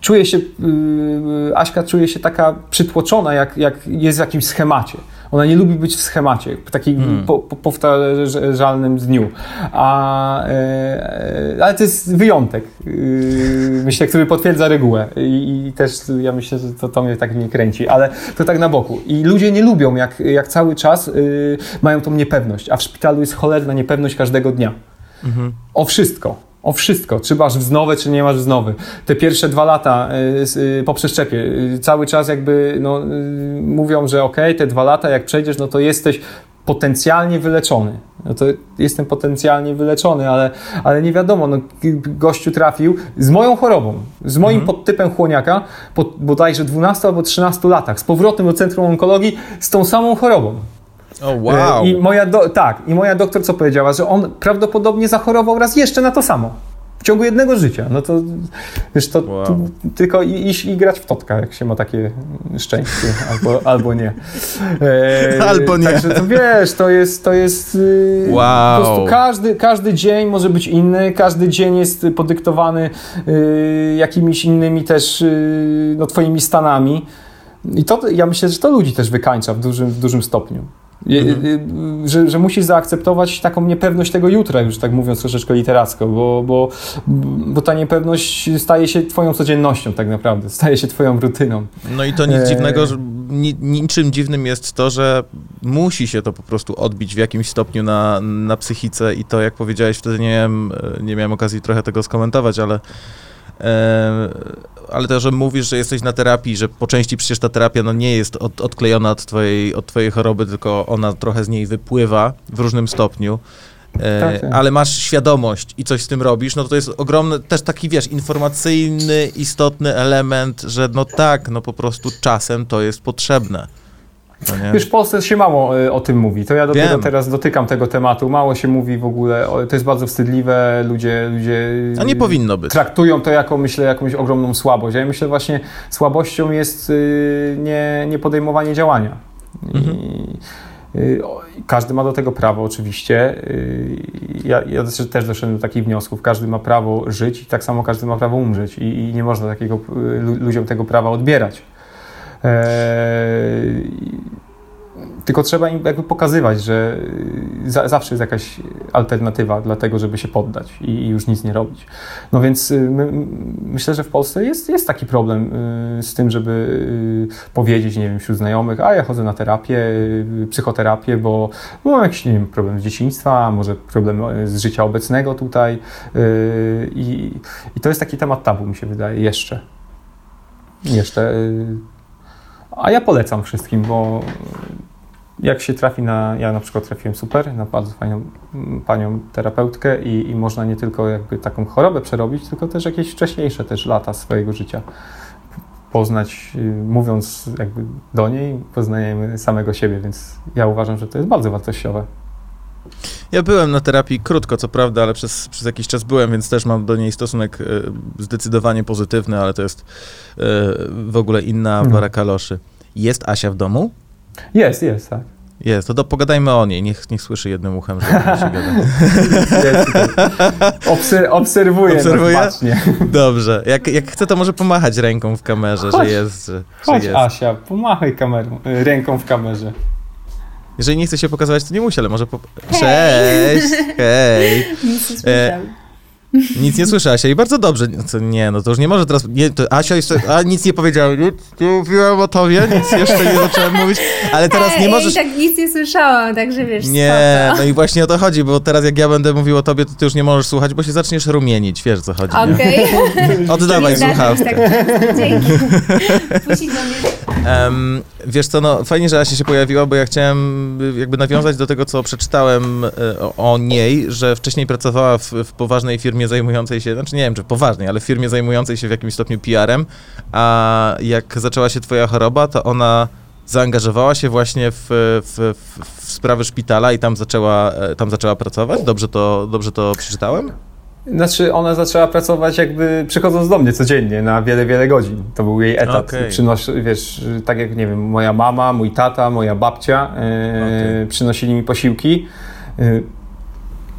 czuje się, yy, Aśka czuje się taka przytłoczona, jak, jak jest w jakimś schemacie. Ona nie lubi być w schemacie, w takim hmm. po, po, powtarzalnym dniu. A, e, ale to jest wyjątek, yy, myślę, który potwierdza regułę. I, I, też ja myślę, że to, to mnie tak nie kręci, ale to tak na boku. I ludzie nie lubią, jak, jak cały czas yy, mają tą niepewność, a w szpitalu jest cholerna niepewność każdego dnia. Mhm. O wszystko. O wszystko, czy masz wznowy, czy nie masz wznowy. Te pierwsze dwa lata y, y, po przeszczepie, y, cały czas jakby no, mówią, że ok, te dwa lata jak przejdziesz, no to jesteś potencjalnie wyleczony. No to jestem potencjalnie wyleczony, ale, ale nie wiadomo, no, gościu trafił z moją chorobą, z moim mhm. podtypem chłoniaka po bodajże 12 albo 13 latach, z powrotem do Centrum Onkologii z tą samą chorobą. Oh, wow. I moja do, tak, i moja doktor co powiedziała, że on prawdopodobnie zachorował raz jeszcze na to samo. W ciągu jednego życia. No to wiesz, to, wow. to tylko iść i grać w totka, jak się ma takie szczęście, albo, *laughs* albo nie. E, albo nie. Także to wiesz, to jest, to jest wow. po prostu każdy, każdy dzień może być inny, każdy dzień jest podyktowany y, jakimiś innymi też y, no, twoimi stanami. I to, ja myślę, że to ludzi też wykańcza w dużym, w dużym stopniu. Mhm. Że, że musisz zaakceptować taką niepewność tego jutra, już tak mówiąc troszeczkę literacko, bo, bo, bo ta niepewność staje się twoją codziennością tak naprawdę, staje się twoją rutyną. No i to nic e... dziwnego, że niczym dziwnym jest to, że musi się to po prostu odbić w jakimś stopniu na, na psychice i to, jak powiedziałeś, wtedy nie miałem, nie miałem okazji trochę tego skomentować, ale ale to, że mówisz, że jesteś na terapii, że po części przecież ta terapia no, nie jest od, odklejona od twojej, od twojej choroby, tylko ona trochę z niej wypływa w różnym stopniu. e, tak, tak. ale masz świadomość i coś z tym robisz, no to, to jest ogromny, też taki, wiesz, informacyjny, istotny element, że no tak, no po prostu czasem to jest potrzebne. No Wiesz, w Polsce się mało y, o tym mówi. To ja dopiero Wiem. teraz dotykam tego tematu. Mało się mówi w ogóle. To jest bardzo wstydliwe. Ludzie, ludzie A nie powinno być. Traktują to jako, myślę, jakąś ogromną słabość. Ja myślę właśnie słabością jest y, nie, nie podejmowanie działania. Mhm. I, y, każdy ma do tego prawo, oczywiście. Ja, ja też doszedłem do takich wniosków. Każdy ma prawo żyć i tak samo każdy ma prawo umrzeć. I, i nie można takiego, ludziom tego prawa odbierać. Eee, tylko trzeba im jakby pokazywać, że za, zawsze jest jakaś alternatywa dla tego, żeby się poddać i, i już nic nie robić. No więc y, my, myślę, że w Polsce jest, jest taki problem y, z tym, żeby y, powiedzieć, nie wiem, wśród znajomych, a ja chodzę na terapię, psychoterapię, bo mam jakiś, nie wiem, problem z dzieciństwa, może problem z życia obecnego tutaj i, i to jest taki temat tabu, mi się wydaje, jeszcze. Jeszcze a ja polecam wszystkim, bo jak się trafi na, ja na przykład trafiłem super, na bardzo fajną panią terapeutkę i, i można nie tylko jakby taką chorobę przerobić, tylko też jakieś wcześniejsze też lata swojego życia poznać, y, mówiąc jakby do niej, poznajemy samego siebie, więc ja uważam, że to jest bardzo wartościowe. Ja byłem na terapii krótko, co prawda, ale przez, przez jakiś czas byłem, więc też mam do niej stosunek e, zdecydowanie pozytywny, ale to jest e, w ogóle inna mhm. para kaloszy. Jest Asia w domu? Jest, jest, tak. Jest, to, to pogadajmy o niej. Niech, niech słyszy jednym uchem, że się gada. *laughs* Obser obserwuję Obserwuję? *laughs* Dobrze. Jak, jak chce, to może pomachać ręką w kamerze, chodź, że jest. Że, chodź, jest. Asia, pomachaj kamerą, ręką w kamerze. Jeżeli nie chce się pokazywać, to nie musi, ale może... Po... Cześć! Hej! Nic *laughs* nie słyszałam. Nic nie słyszę, Asia, i bardzo dobrze. No nie, no to już nie może teraz. Nie, to Asia jeszcze. A nic nie powiedziałem. Nic nie mówiłam o tobie, nic jeszcze nie zacząłem mówić, ale teraz nie możesz. Ja tak nic nie słyszałam, także wiesz. Nie, spoko. no i właśnie o to chodzi, bo teraz jak ja będę mówił o tobie, to ty już nie możesz słuchać, bo się zaczniesz rumienić. Wiesz co chodzi. Okej. Okay. *laughs* Oddawaj słuchawkę. Tak, dzięki. *laughs* Puścić do mnie. Um, wiesz co, no fajnie, że Asia się pojawiła, bo ja chciałem jakby nawiązać do tego, co przeczytałem e, o, o niej, że wcześniej pracowała w, w poważnej firmie firmie zajmującej się, znaczy nie wiem, czy poważnej, ale w firmie zajmującej się w jakimś stopniu PR-em, a jak zaczęła się twoja choroba, to ona zaangażowała się właśnie w, w, w, w sprawy szpitala i tam zaczęła, e, tam zaczęła pracować? Dobrze to, dobrze to przeczytałem? Znaczy, ona zaczęła pracować jakby przychodząc do mnie codziennie na wiele, wiele godzin. To był jej etat. Okay. Przynos, wiesz, tak jak, nie wiem, moja mama, mój tata, moja babcia yy, okay. przynosili mi posiłki. Yy,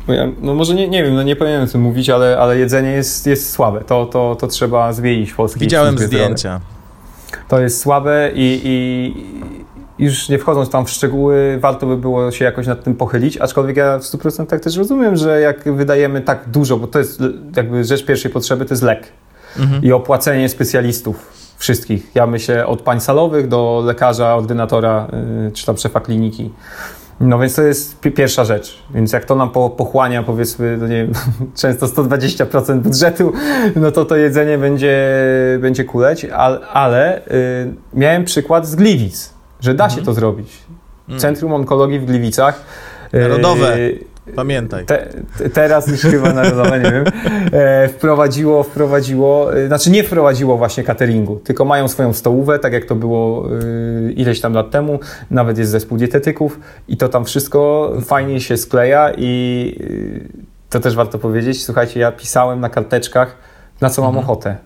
ja, no może nie, nie wiem, no nie powinienem o tym mówić, ale, ale jedzenie jest, jest słabe. To, to, to trzeba zmienić w polskiej Widziałem zdjęcia. To jest słabe i, i już nie wchodząc tam w szczegóły, warto by było się jakoś nad tym pochylić, aczkolwiek ja w 100% też rozumiem, że jak wydajemy tak dużo, bo to jest jakby rzecz pierwszej potrzeby, to jest lek mhm. i opłacenie specjalistów wszystkich. Ja myślę od pań salowych do lekarza, ordynatora yy, czy tam szefa kliniki. No więc to jest pierwsza rzecz. Więc jak to nam pochłania powiedzmy, no nie wiem, *laughs* często 120% budżetu, no to to jedzenie będzie, będzie kuleć, ale, ale y, miałem przykład z Gliwic, że da mhm. się to zrobić. Mm. Centrum Onkologii w Gliwicach. Narodowe. Y, Pamiętaj. Te, teraz już chyba narodowe, nie wiem, e, wprowadziło, wprowadziło, e, znaczy nie wprowadziło właśnie cateringu, tylko mają swoją stołówę, tak jak to było e, ileś tam lat temu, nawet jest zespół dietetyków i to tam wszystko fajnie się skleja i e, to też warto powiedzieć, słuchajcie, ja pisałem na karteczkach, na co mam mhm. ochotę.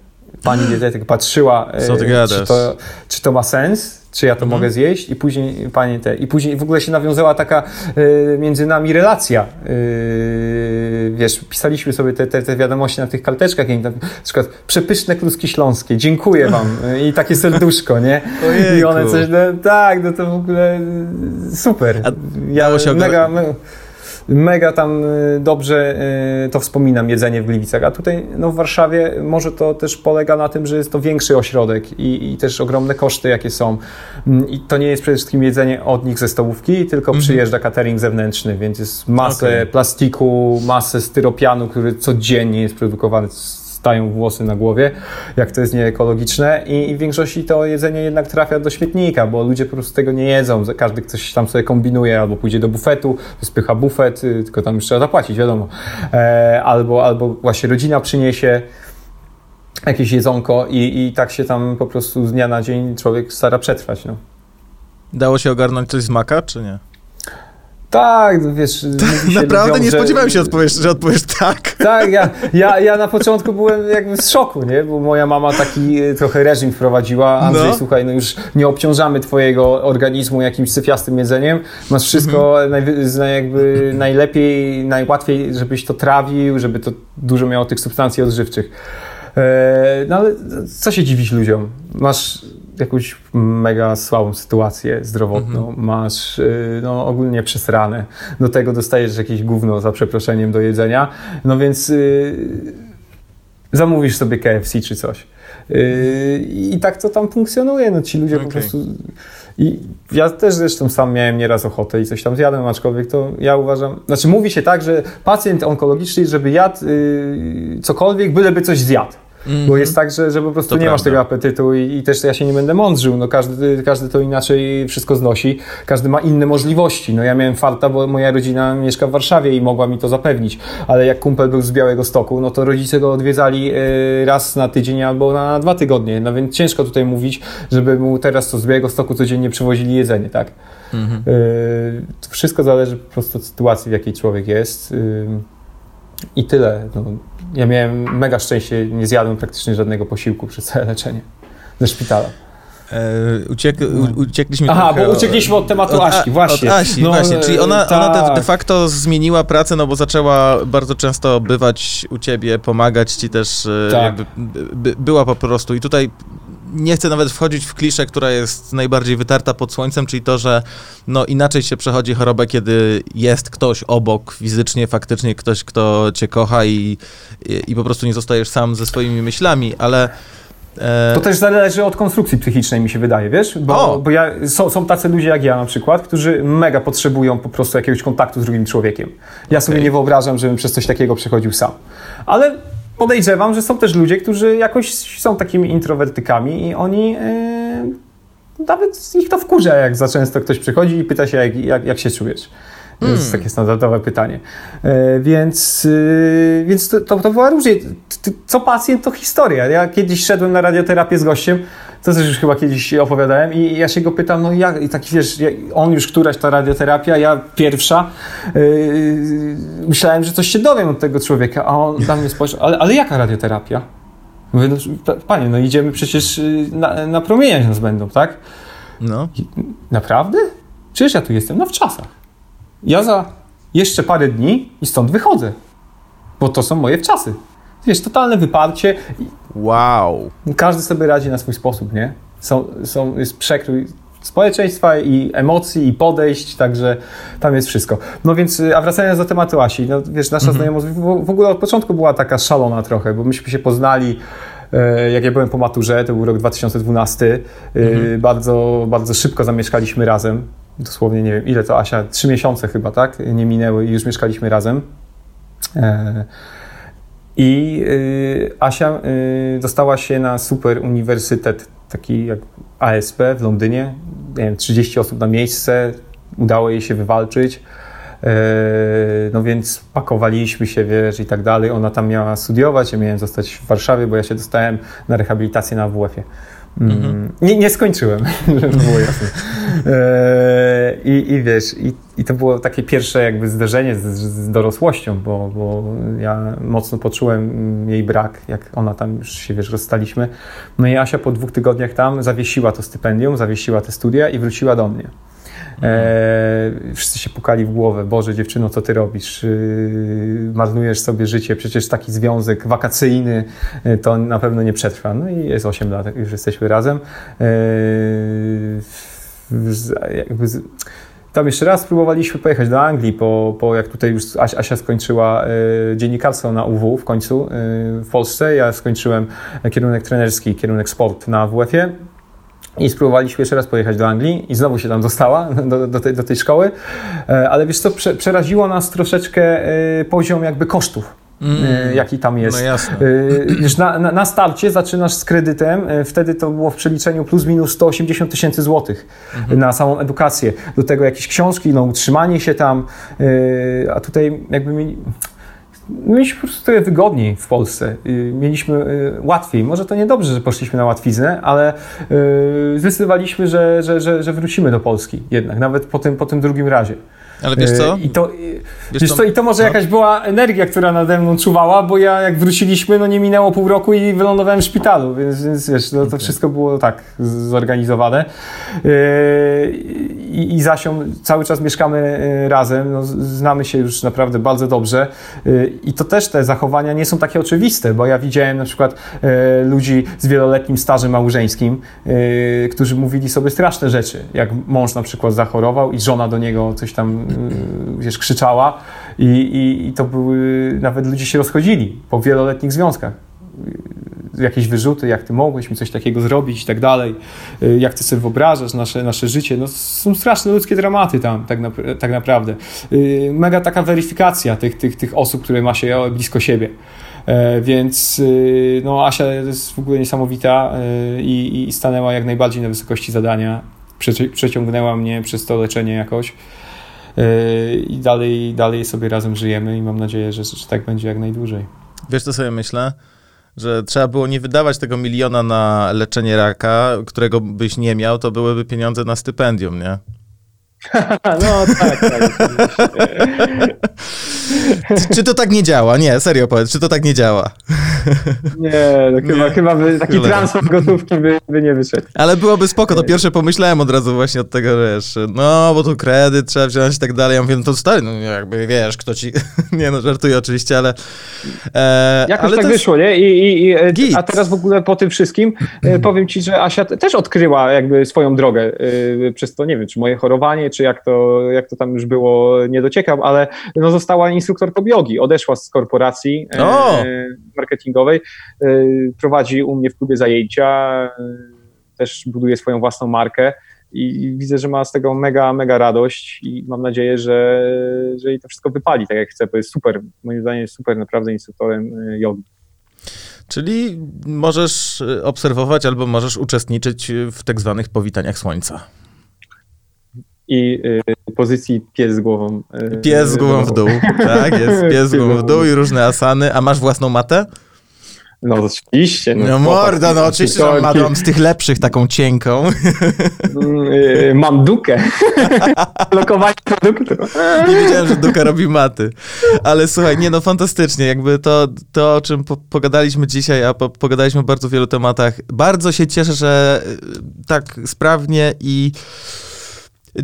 Pani dietetyk patrzyła, e, czy, to, czy to ma sens, czy ja to mhm. mogę zjeść i później panie te, i później w ogóle się nawiązała taka y, między nami relacja. Y, wiesz, pisaliśmy sobie te, te, te wiadomości na tych karteczkach, na przykład przepyszne kluski śląskie, dziękuję wam i takie serduszko, nie? Ojejku. I one coś, no, tak, no to w ogóle super. A ja mega mega tam y, dobrze y, to wspominam, jedzenie w Gliwicach. A tutaj no, w Warszawie może to też polega na tym, że jest to większy ośrodek i, i też ogromne koszty, jakie są. Mm, I to nie jest przede wszystkim jedzenie od nich ze stołówki, tylko mhm. przyjeżdża catering zewnętrzny, więc jest masę okay. plastiku, masę styropianu, który codziennie jest produkowany stają włosy na głowie, jak to jest nieekologiczne i, w większości to jedzenie jednak trafia do śmietnika, bo ludzie po prostu tego nie jedzą, każdy ktoś tam sobie kombinuje, albo pójdzie do bufetu, spycha bufet, y, tylko tam już trzeba zapłacić, wiadomo, e, albo, albo właśnie rodzina przyniesie jakieś jedzonko i, i tak się tam po prostu z dnia na dzień człowiek stara przetrwać, no. Dało się ogarnąć coś z maka, czy nie? Tak, no wiesz... *laughs* Naprawdę ludziom, nie że- spodziewałem się, odpowiesz, że odpowiesz tak. *laughs* Tak, ja, ja, ja na początku byłem jakby w szoku, nie? Bo moja mama taki e, trochę reżim wprowadziła. Andrzej, No. słuchaj, no już nie obciążamy twojego organizmu jakimś syfiastym jedzeniem. Masz wszystko Mhm. najwy- zna- jakby najlepiej, najłatwiej, żebyś to trawił, żeby to dużo miało tych substancji odżywczych. E, No ale co się dziwić ludziom? Masz jakąś mega słabą sytuację zdrowotną, masz y, no, ogólnie przesrane, do tego dostajesz jakieś gówno za przeproszeniem do jedzenia, no więc y, zamówisz sobie KFC czy coś. Y, I tak to tam funkcjonuje, no ci ludzie po Okej. prostu... I ja też zresztą sam miałem nieraz ochotę i coś tam zjadłem, aczkolwiek to ja uważam... Znaczy mówi się tak, że pacjent onkologiczny, żeby jadł y, cokolwiek, byleby coś zjadł. Bo jest tak, że, że po prostu Mhm. To nie masz prawda. tego apetytu i, i też ja się nie będę mądrzył. No każdy, każdy to inaczej wszystko znosi. Każdy ma inne możliwości. No ja miałem farta, bo moja rodzina mieszka w Warszawie i mogła mi to zapewnić. Ale jak kumpel był z Białego Stoku, no to rodzice go odwiedzali y, raz na tydzień albo na dwa tygodnie. No więc ciężko tutaj mówić, żeby mu teraz to z Białego Stoku codziennie przywozili jedzenie, tak? Mhm. To wszystko zależy po prostu od sytuacji, w jakiej człowiek jest. Y, I tyle. No, ja miałem mega szczęście, nie zjadłem praktycznie żadnego posiłku przez całe leczenie ze szpitala. E, uciek, u, uciekliśmy Aha, bo uciekliśmy od tematu od, właśnie. Od Asi, No, właśnie. Czyli ona, e, ona de, de tak. facto zmieniła pracę, no bo zaczęła bardzo często bywać u ciebie, pomagać ci też, e, Tak. jakby by, była po prostu. I tutaj nie chcę nawet wchodzić w kliszę, która jest najbardziej wytarta pod słońcem, czyli to, że no inaczej się przechodzi chorobę, kiedy jest ktoś obok fizycznie, faktycznie ktoś, kto cię kocha i, i, i po prostu nie zostajesz sam ze swoimi myślami, ale... E, To też zależy od konstrukcji psychicznej, mi się wydaje, wiesz? Bo, bo ja, są, są tacy ludzie jak ja na przykład, którzy mega potrzebują po prostu jakiegoś kontaktu z drugim człowiekiem. Ja sobie Okej. nie wyobrażam, żebym przez coś takiego przechodził sam. Ale podejrzewam, że są też ludzie, którzy jakoś są takimi introwertykami i oni... Yy, nawet ich to wkurza, jak za często ktoś przychodzi i pyta się, jak, jak, jak się czujesz. To Hmm. jest takie standardowe pytanie. E, więc e, więc to, to, to była różnie. Co pacjent, to historia. Ja kiedyś szedłem na radioterapię z gościem, to też już chyba kiedyś opowiadałem i ja się go pytam, no jak, i taki wiesz, on już któraś ta radioterapia, ja pierwsza. E, myślałem, że coś się dowiem od tego człowieka, a on na mnie spojrzał, ale, ale jaka radioterapia? Mówię, no, pa- panie, no idziemy przecież y, na, na promieniać nas będą, tak? no. Naprawdę? Przecież ja tu jestem na wczasach. Ja za jeszcze parę dni i stąd wychodzę. Bo to są moje wczasy. Wiesz, totalne wyparcie. Wow. Każdy sobie radzi na swój sposób, nie? Są, są, jest przekrój społeczeństwa i emocji i podejść, także tam jest wszystko. No więc, y, a wracając do tematu Asi, no wiesz, nasza znajomość w, w ogóle od początku była taka szalona trochę, bo myśmy się poznali e, jak ja byłem po maturze, to był rok 2012, y, bardzo, bardzo szybko zamieszkaliśmy razem. Dosłownie nie wiem, ile to Asia, trzy miesiące chyba, tak? Nie minęły i już mieszkaliśmy razem. I y, Asia y, dostała się na super uniwersytet, taki jak ASP w Londynie. Nie wiem, 30 osób na miejsce, udało jej się wywalczyć. E, No więc pakowaliśmy się, wiesz, i tak dalej. Ona tam miała studiować, ja miałem zostać w Warszawie, bo ja się dostałem na rehabilitację na WF-ie. Mm, Nie, nie skończyłem, *laughs* żeby było jasne. *laughs* I, I wiesz, i, i to było takie pierwsze jakby zderzenie z, z dorosłością, bo, bo ja mocno poczułem jej brak, jak ona tam już się, wiesz, rozstaliśmy. No i Asia po dwóch tygodniach tam zawiesiła to stypendium, zawiesiła te studia i wróciła do mnie. E, wszyscy się pukali w głowę. Boże, dziewczyno, co ty robisz? Yy, marnujesz sobie życie. Przecież taki związek wakacyjny yy, to na pewno nie przetrwa. No i jest 8 lat, już jesteśmy razem. Jakby z- tam jeszcze raz próbowaliśmy pojechać do Anglii, po, po jak tutaj już As- Asia skończyła y, dziennikarstwo na UW w końcu y, w Polsce. Ja skończyłem kierunek trenerski, kierunek sport na WF-ie. I spróbowaliśmy jeszcze raz pojechać do Anglii i znowu się tam dostała do, do, tej, do tej szkoły. E, Ale wiesz co, prze, przeraziło nas troszeczkę e, poziom jakby kosztów. Mm. jaki tam jest. No jasne. Wiesz, na, na, na starcie zaczynasz z kredytem, wtedy to było w przeliczeniu plus minus 180 tysięcy złotych mhm. na samą edukację. Do tego jakieś książki, no utrzymanie się tam, a tutaj jakby mi mieliśmy po prostu trochę wygodniej w Polsce. Y, mieliśmy y, łatwiej. Może to niedobrze, że poszliśmy na łatwiznę, ale y, zdecydowaliśmy, że, że, że, że wrócimy do Polski jednak, nawet po tym, po tym drugim razie. Ale wiesz co? I to, wiesz, wiesz co, i to może no. jakaś była energia, która nade mną czuwała, bo ja jak wróciliśmy, no nie minęło pół roku i wylądowałem w szpitalu, więc, więc wiesz, no, to okay. wszystko było tak zorganizowane. I, i Zasią cały czas mieszkamy razem, no, znamy się już naprawdę bardzo dobrze i to też te zachowania nie są takie oczywiste, bo ja widziałem na przykład ludzi z wieloletnim stażem małżeńskim, którzy mówili sobie straszne rzeczy, jak mąż na przykład zachorował i żona do niego coś tam wiesz, krzyczała i, i, i to były, nawet ludzie się rozchodzili po wieloletnich związkach y, jakieś wyrzuty, jak ty mogłeś mi coś takiego zrobić i tak dalej, y, jak ty sobie wyobrażasz nasze, nasze życie. No, są straszne ludzkie dramaty tam tak, na, tak naprawdę. Mega taka weryfikacja tych, tych, tych osób, które ma się blisko siebie. E, więc no, Asia jest w ogóle niesamowita i, i stanęła jak najbardziej na wysokości zadania. Przeciągnęła mnie przez to leczenie jakoś i dalej, dalej sobie razem żyjemy i mam nadzieję, że, że tak będzie jak najdłużej. Wiesz, co sobie myślę? Że trzeba było nie wydawać tego miliona na leczenie raka, którego byś nie miał, to byłyby pieniądze na stypendium, nie? *laughs* no tak, tak. czy to tak nie działa? Nie, serio powiedz, czy to tak nie działa? nie, no chyba, nie? chyba by taki Tyle. transfer gotówki by, by, nie wyszedł. Ale byłoby spoko, to pierwsze pomyślałem od razu właśnie od tego, wiesz, no bo tu kredyt trzeba wziąć i tak dalej. Ja mówię, no to stary, no jakby wiesz, kto ci... *laughs* nie no, żartuję oczywiście, ale... E, Jakoś ale tak jest... wyszło, nie? I, i, i e, a teraz w ogóle po tym wszystkim e, powiem ci, że Asia też odkryła jakby swoją drogę e, przez to, nie wiem, czy moje chorowanie, czy jak to, jak to tam już było, nie dociekam, ale no została instruktorką biogi, odeszła z korporacji e, marketingowej, e, prowadzi u mnie w klubie zajęcia, e, też buduje swoją własną markę i widzę, że ma z tego mega, mega radość i mam nadzieję, że, że jej to wszystko wypali tak jak chce, bo jest super, moim zdaniem jest super naprawdę instruktorem jogi. Czyli możesz obserwować albo możesz uczestniczyć w tak zwanych powitaniach słońca i y, pozycji pies z głową. Y, pies z głową w dół, tak, jest *laughs* pies z głową w dół i różne asany. A masz własną matę? No oczywiście. No, no morda, no oczywiście, że mam, mam z tych lepszych taką cienką. Yy, mam dukę. *laughs* Lokowanie produktu. Nie wiedziałem, że duka robi maty. Ale słuchaj, nie no fantastycznie, jakby to, to o czym po, pogadaliśmy dzisiaj, a po, pogadaliśmy o bardzo wielu tematach. Bardzo się cieszę, że y, tak sprawnie i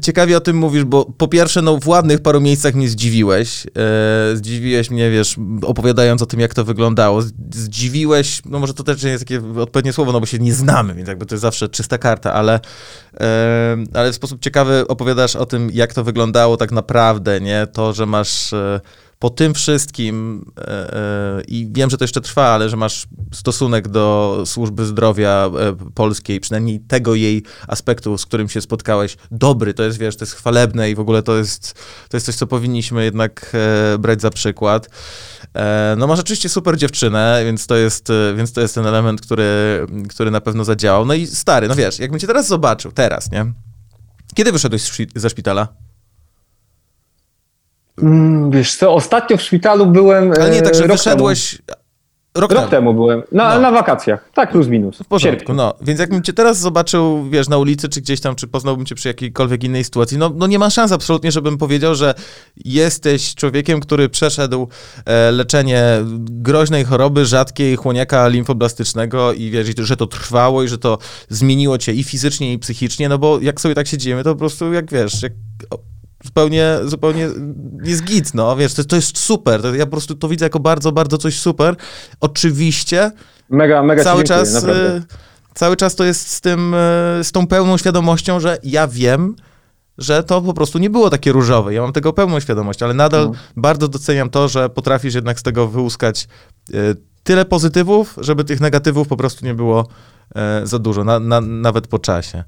ciekawie o tym mówisz, bo po pierwsze, no w ładnych paru miejscach mnie zdziwiłeś. E, zdziwiłeś mnie, wiesz, opowiadając o tym, jak to wyglądało. Zdziwiłeś, no może to też nie jest takie odpowiednie słowo, no bo się nie znamy, więc jakby to jest zawsze czysta karta, ale, e, ale w sposób ciekawy opowiadasz o tym, jak to wyglądało tak naprawdę, nie? To, że masz... E, po tym wszystkim e, e, i wiem, że to jeszcze trwa, ale że masz stosunek do służby zdrowia e, polskiej, przynajmniej tego jej aspektu, z którym się spotkałeś, dobry, to jest, wiesz, to jest chwalebne i w ogóle to jest, to jest coś, co powinniśmy jednak brać za przykład. No masz rzeczywiście super dziewczynę, więc to jest, więc to jest ten element, który, który na pewno zadziałał. No i stary, no wiesz, jakbym cię teraz zobaczył, teraz, nie? Kiedy wyszedłeś ze szpitala? Mm, wiesz co, ostatnio w szpitalu byłem. Ale nie, tak, że wyszedłeś. Rok, rok temu. temu. byłem, na, no. na wakacjach, tak plus minus. W porządku, no. Więc jakbym cię teraz zobaczył, wiesz, na ulicy, czy gdzieś tam, czy poznałbym cię przy jakiejkolwiek innej sytuacji, no, no nie ma szans absolutnie, żebym powiedział, że jesteś człowiekiem, który przeszedł e, leczenie groźnej choroby, rzadkiej, chłoniaka limfoblastycznego i wiesz, że to trwało i że to zmieniło cię i fizycznie, i psychicznie, no bo jak sobie tak siedzimy, to po prostu jak, wiesz, jak zupełnie, zupełnie jest git, no, wiesz, to, to jest super, ja po prostu to widzę jako bardzo, bardzo coś super. Oczywiście mega, mega cały czas, e, cały czas to jest z tym, e, z tą pełną świadomością, że ja wiem, że to po prostu nie było takie różowe. Ja mam tego pełną świadomość, ale nadal no. bardzo doceniam to, że potrafisz jednak z tego wyłuskać e, tyle pozytywów, żeby tych negatywów po prostu nie było za dużo, na, na, nawet po czasie.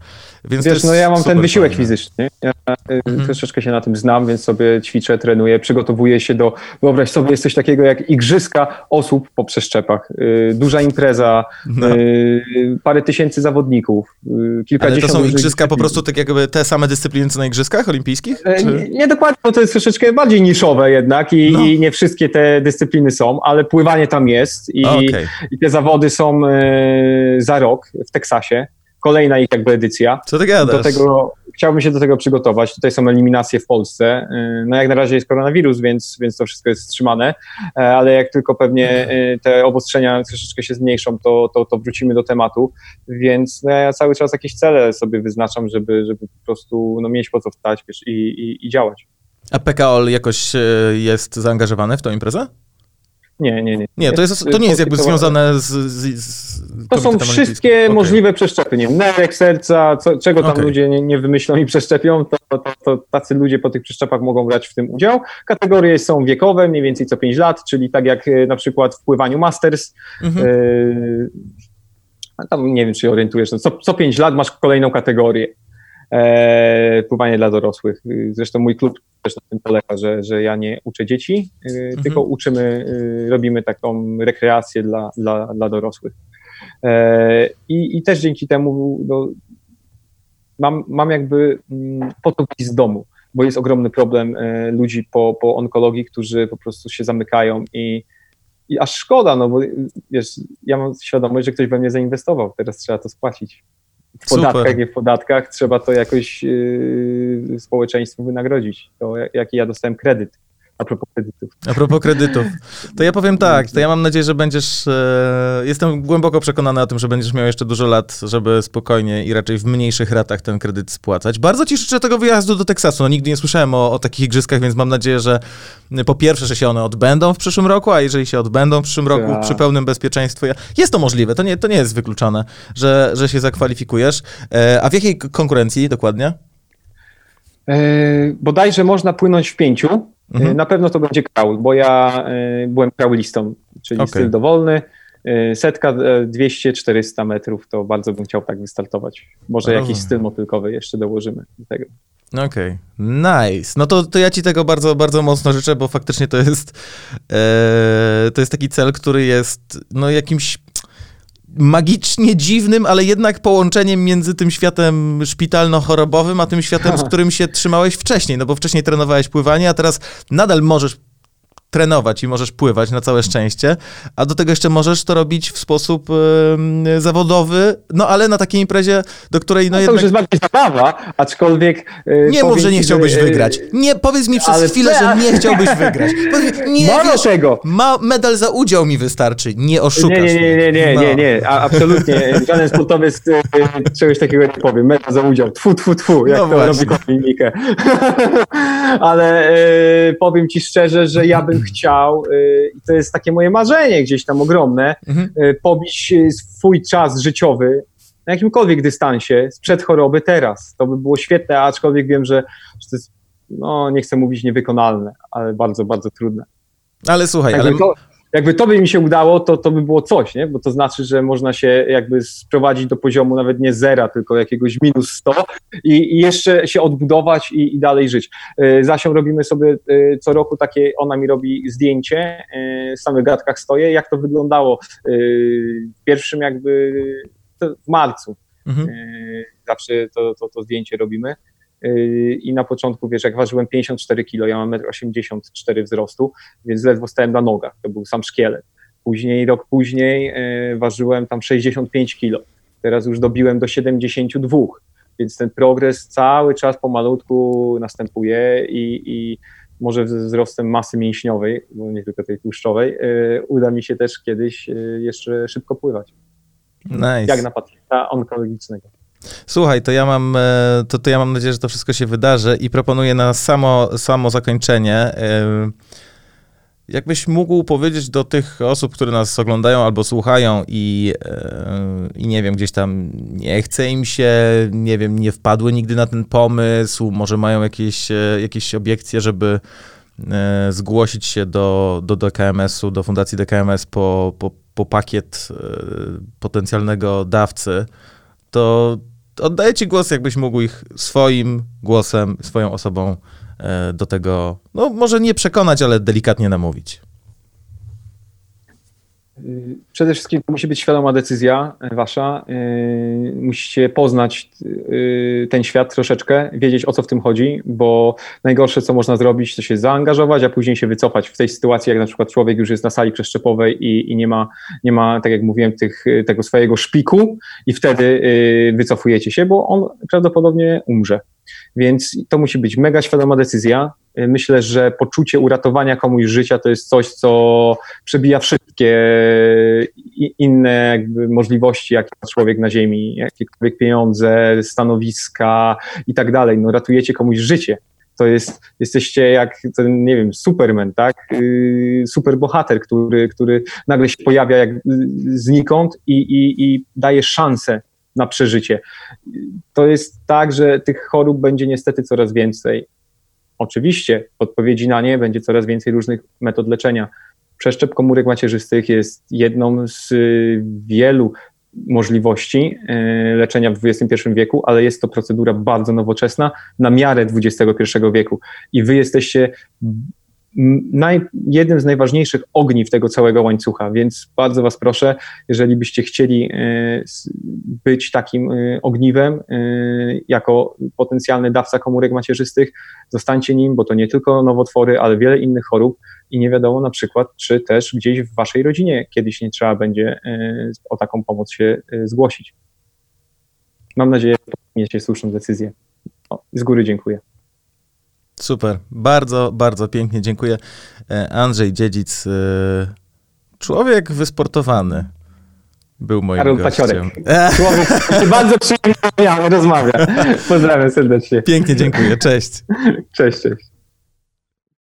Więc Wiesz, no ja mam ten wysiłek fajne. fizyczny. Ja y, mhm. troszeczkę się na tym znam, więc sobie ćwiczę, trenuję, przygotowuję się do. Wyobraź sobie, jest coś takiego jak igrzyska osób po przeszczepach. Y, duża impreza, no. parę tysięcy zawodników, kilkadziesiąt. Ale to są igrzyska po prostu tak jakby te same dyscypliny co na igrzyskach olimpijskich? E, nie, nie, dokładnie, bo to jest troszeczkę bardziej niszowe jednak i, no. i, nie wszystkie te dyscypliny są, ale pływanie tam jest i, okay. i te zawody są za rok w Teksasie kolejna ich jakby edycja. Co ty gadasz? Do tego, chciałbym się do tego przygotować. Tutaj są eliminacje w Polsce. Y, no jak na razie jest koronawirus, więc, więc to wszystko jest wstrzymane, e, ale jak tylko pewnie y, te obostrzenia troszeczkę się zmniejszą, to, to, to wrócimy do tematu. Więc no, ja cały czas jakieś cele sobie wyznaczam, żeby, żeby po prostu no, mieć po co wstać wiesz, i, i, i działać. A PKOL jakoś e, jest zaangażowany w tą imprezę? Nie, nie, nie. Nie, to, jest, to nie jest jakby związane z. z, z to są wszystkie okay. możliwe przeszczepy. Nie nerek, serca, co, czego tam okay. ludzie nie, nie, wymyślą i przeszczepią, to, to, to, tacy ludzie po tych przeszczepach mogą brać w tym udział. Kategorie są wiekowe, mniej więcej co 5 lat, czyli tak jak e, na przykład w pływaniu Masters. Mhm. Y, tam nie wiem, czy orientujesz, no co, co 5 lat masz kolejną kategorię pływanie dla dorosłych. Zresztą mój klub też na tym polega, że, że ja nie uczę dzieci, e, mhm. tylko uczymy, e, robimy taką rekreację dla, dla, dla dorosłych. E, i, I też dzięki temu no, mam, mam jakby mm, potok z domu, bo jest ogromny problem e, ludzi po, po onkologii, którzy po prostu się zamykają i, i aż szkoda, no bo wiesz, ja mam świadomość, że ktoś we mnie zainwestował, teraz trzeba to spłacić w podatkach, Super. nie w podatkach, trzeba to jakoś yy, społeczeństwu wynagrodzić. To jaki ja dostałem kredyt. A propos kredytów. A propos kredytów. To ja powiem tak, to ja mam nadzieję, że będziesz, e, jestem głęboko przekonany o tym, że będziesz miał jeszcze dużo lat, żeby spokojnie i raczej w mniejszych ratach ten kredyt spłacać. Bardzo ci życzę tego wyjazdu do Teksasu. No, nigdy nie słyszałem o, o takich igrzyskach, więc mam nadzieję, że po pierwsze, że się one odbędą w przyszłym roku, a jeżeli się odbędą w przyszłym roku ja. przy pełnym bezpieczeństwie, jest to możliwe, to nie, to nie jest wykluczone, że, że się zakwalifikujesz. E, a w jakiej konkurencji dokładnie? E, bodajże można płynąć w pięciu. Mhm. Na pewno to będzie kraul, bo ja e, byłem kraulistą, czyli okay. styl dowolny. E, setka, 200-400 e, metrów, to bardzo bym chciał tak wystartować. Może jakiś styl motylkowy jeszcze dołożymy do tego. Okej, okay. nice. No to, to ja ci tego bardzo, bardzo mocno życzę, bo faktycznie to jest, e, to jest taki cel, który jest no jakimś magicznie dziwnym, ale jednak połączeniem między tym światem szpitalno-chorobowym, a tym światem, z *laughs* którym się trzymałeś wcześniej, no bo wcześniej trenowałeś pływanie, a teraz nadal możesz trenować i możesz pływać na całe szczęście, a do tego jeszcze możesz to robić w sposób yy, zawodowy, no ale na takiej imprezie, do której no, no to jednak... już jest bardziej zabawa, aczkolwiek... Yy, nie mów, że nie chciałbyś yy, wygrać. Nie, powiedz mi przez chwilę, te... że nie chciałbyś wygrać. Powiedz, *laughs* nie, Mało wiesz, tego. Ma, medal za udział mi wystarczy, nie oszukasz Nie, nie, nie, nie, no. nie, nie, a, absolutnie. *laughs* Żaden sportowiec czegoś takiego nie powie. Medal za udział, tfu, tfu, tfu, jak no to właśnie. robi Korwin *laughs* Ale powiem ci szczerze, że ja bym chciał, y, i to jest takie moje marzenie gdzieś tam ogromne, mhm. Y, pobić y, swój czas życiowy na jakimkolwiek dystansie sprzed choroby teraz. To by było świetne, aczkolwiek wiem, że, że to jest, no nie chcę mówić niewykonalne, ale bardzo, bardzo trudne. Ale słuchaj, ale... To, jakby to by mi się udało, to, to by było coś, nie? Bo to znaczy, że można się jakby sprowadzić do poziomu nawet nie zera, tylko jakiegoś minus 100 i, i jeszcze się odbudować i, i dalej żyć. Y, Zasią robimy sobie y, co roku takie, ona mi robi zdjęcie, y, w samych gadkach stoję, jak to wyglądało w pierwszym jakby w marcu. Mhm. Zawsze to, to, to zdjęcie robimy i na początku, wiesz, jak ważyłem 54 kg, ja mam 1,84 m wzrostu, więc ledwo stałem na nogach, to był sam szkielet. Później, rok później e, ważyłem tam 65 kg, teraz już dobiłem do 72, więc ten progres cały czas pomalutku następuje i, i może ze wzrostem masy mięśniowej, bo nie tylko tej tłuszczowej, e, uda mi się też kiedyś jeszcze szybko pływać. Nice. Jak na pacjenta onkologicznego. Słuchaj, to ja mam, e, to, to ja mam nadzieję, że to wszystko się wydarzy i proponuję na samo, samo zakończenie. E, jakbyś mógł powiedzieć do tych osób, które nas oglądają albo słuchają i, e, i nie wiem, gdzieś tam nie chce im się, nie wiem, nie wpadły nigdy na ten pomysł, może mają jakieś, jakieś obiekcje, żeby zgłosić się do, do DKMS-u, do Fundacji DKMS po, po po pakiet potencjalnego dawcy, to oddaję ci głos, jakbyś mógł ich swoim głosem, swoją osobą e, do tego, no może nie przekonać, ale delikatnie namówić. Przede wszystkim to musi być świadoma decyzja wasza. Yy, musicie poznać yy, ten świat troszeczkę, wiedzieć o co w tym chodzi, bo najgorsze co można zrobić to się zaangażować, a później się wycofać w tej sytuacji, jak na przykład człowiek już jest na sali przeszczepowej i, i nie, ma, nie ma, tak jak mówiłem, tych, tego swojego szpiku i wtedy wycofujecie się, bo on prawdopodobnie umrze. Więc to musi być mega świadoma decyzja. Myślę, że poczucie uratowania komuś życia to jest coś, co przebija wszystkie inne możliwości, jakie ma człowiek na ziemi, jakiekolwiek pieniądze, stanowiska i tak dalej. No, ratujecie komuś życie. To jest, jesteście jak ten, nie wiem, Superman, tak? Yy, superbohater, który, który nagle się pojawia jak znikąd i, i, i daje szansę na przeżycie. To jest tak, że tych chorób będzie niestety coraz więcej. Oczywiście odpowiedzi na nie będzie coraz więcej różnych metod leczenia. Przeszczep komórek macierzystych jest jedną z wielu możliwości e, leczenia w XXI wieku, ale jest to procedura bardzo nowoczesna na miarę XXI wieku. I wy jesteście naj, jednym z najważniejszych ogniw tego całego łańcucha, więc bardzo Was proszę, jeżeli byście chcieli e, być takim e, ogniwem e, jako potencjalny dawca komórek macierzystych, zostańcie nim, bo to nie tylko nowotwory, ale wiele innych chorób i nie wiadomo na przykład, czy też gdzieś w Waszej rodzinie kiedyś nie trzeba będzie o taką pomoc się zgłosić. Mam nadzieję, że podejmiecie słuszną decyzję. O, z góry dziękuję. Super, bardzo, bardzo pięknie dziękuję. E, Andrzej Dziedzic, e, człowiek wysportowany, był moim Karol gościem. Paciorek. Człowiek, bardzo przyjemnie rozmawia. Pozdrawiam serdecznie. Pięknie dziękuję, cześć. Cześć, cześć.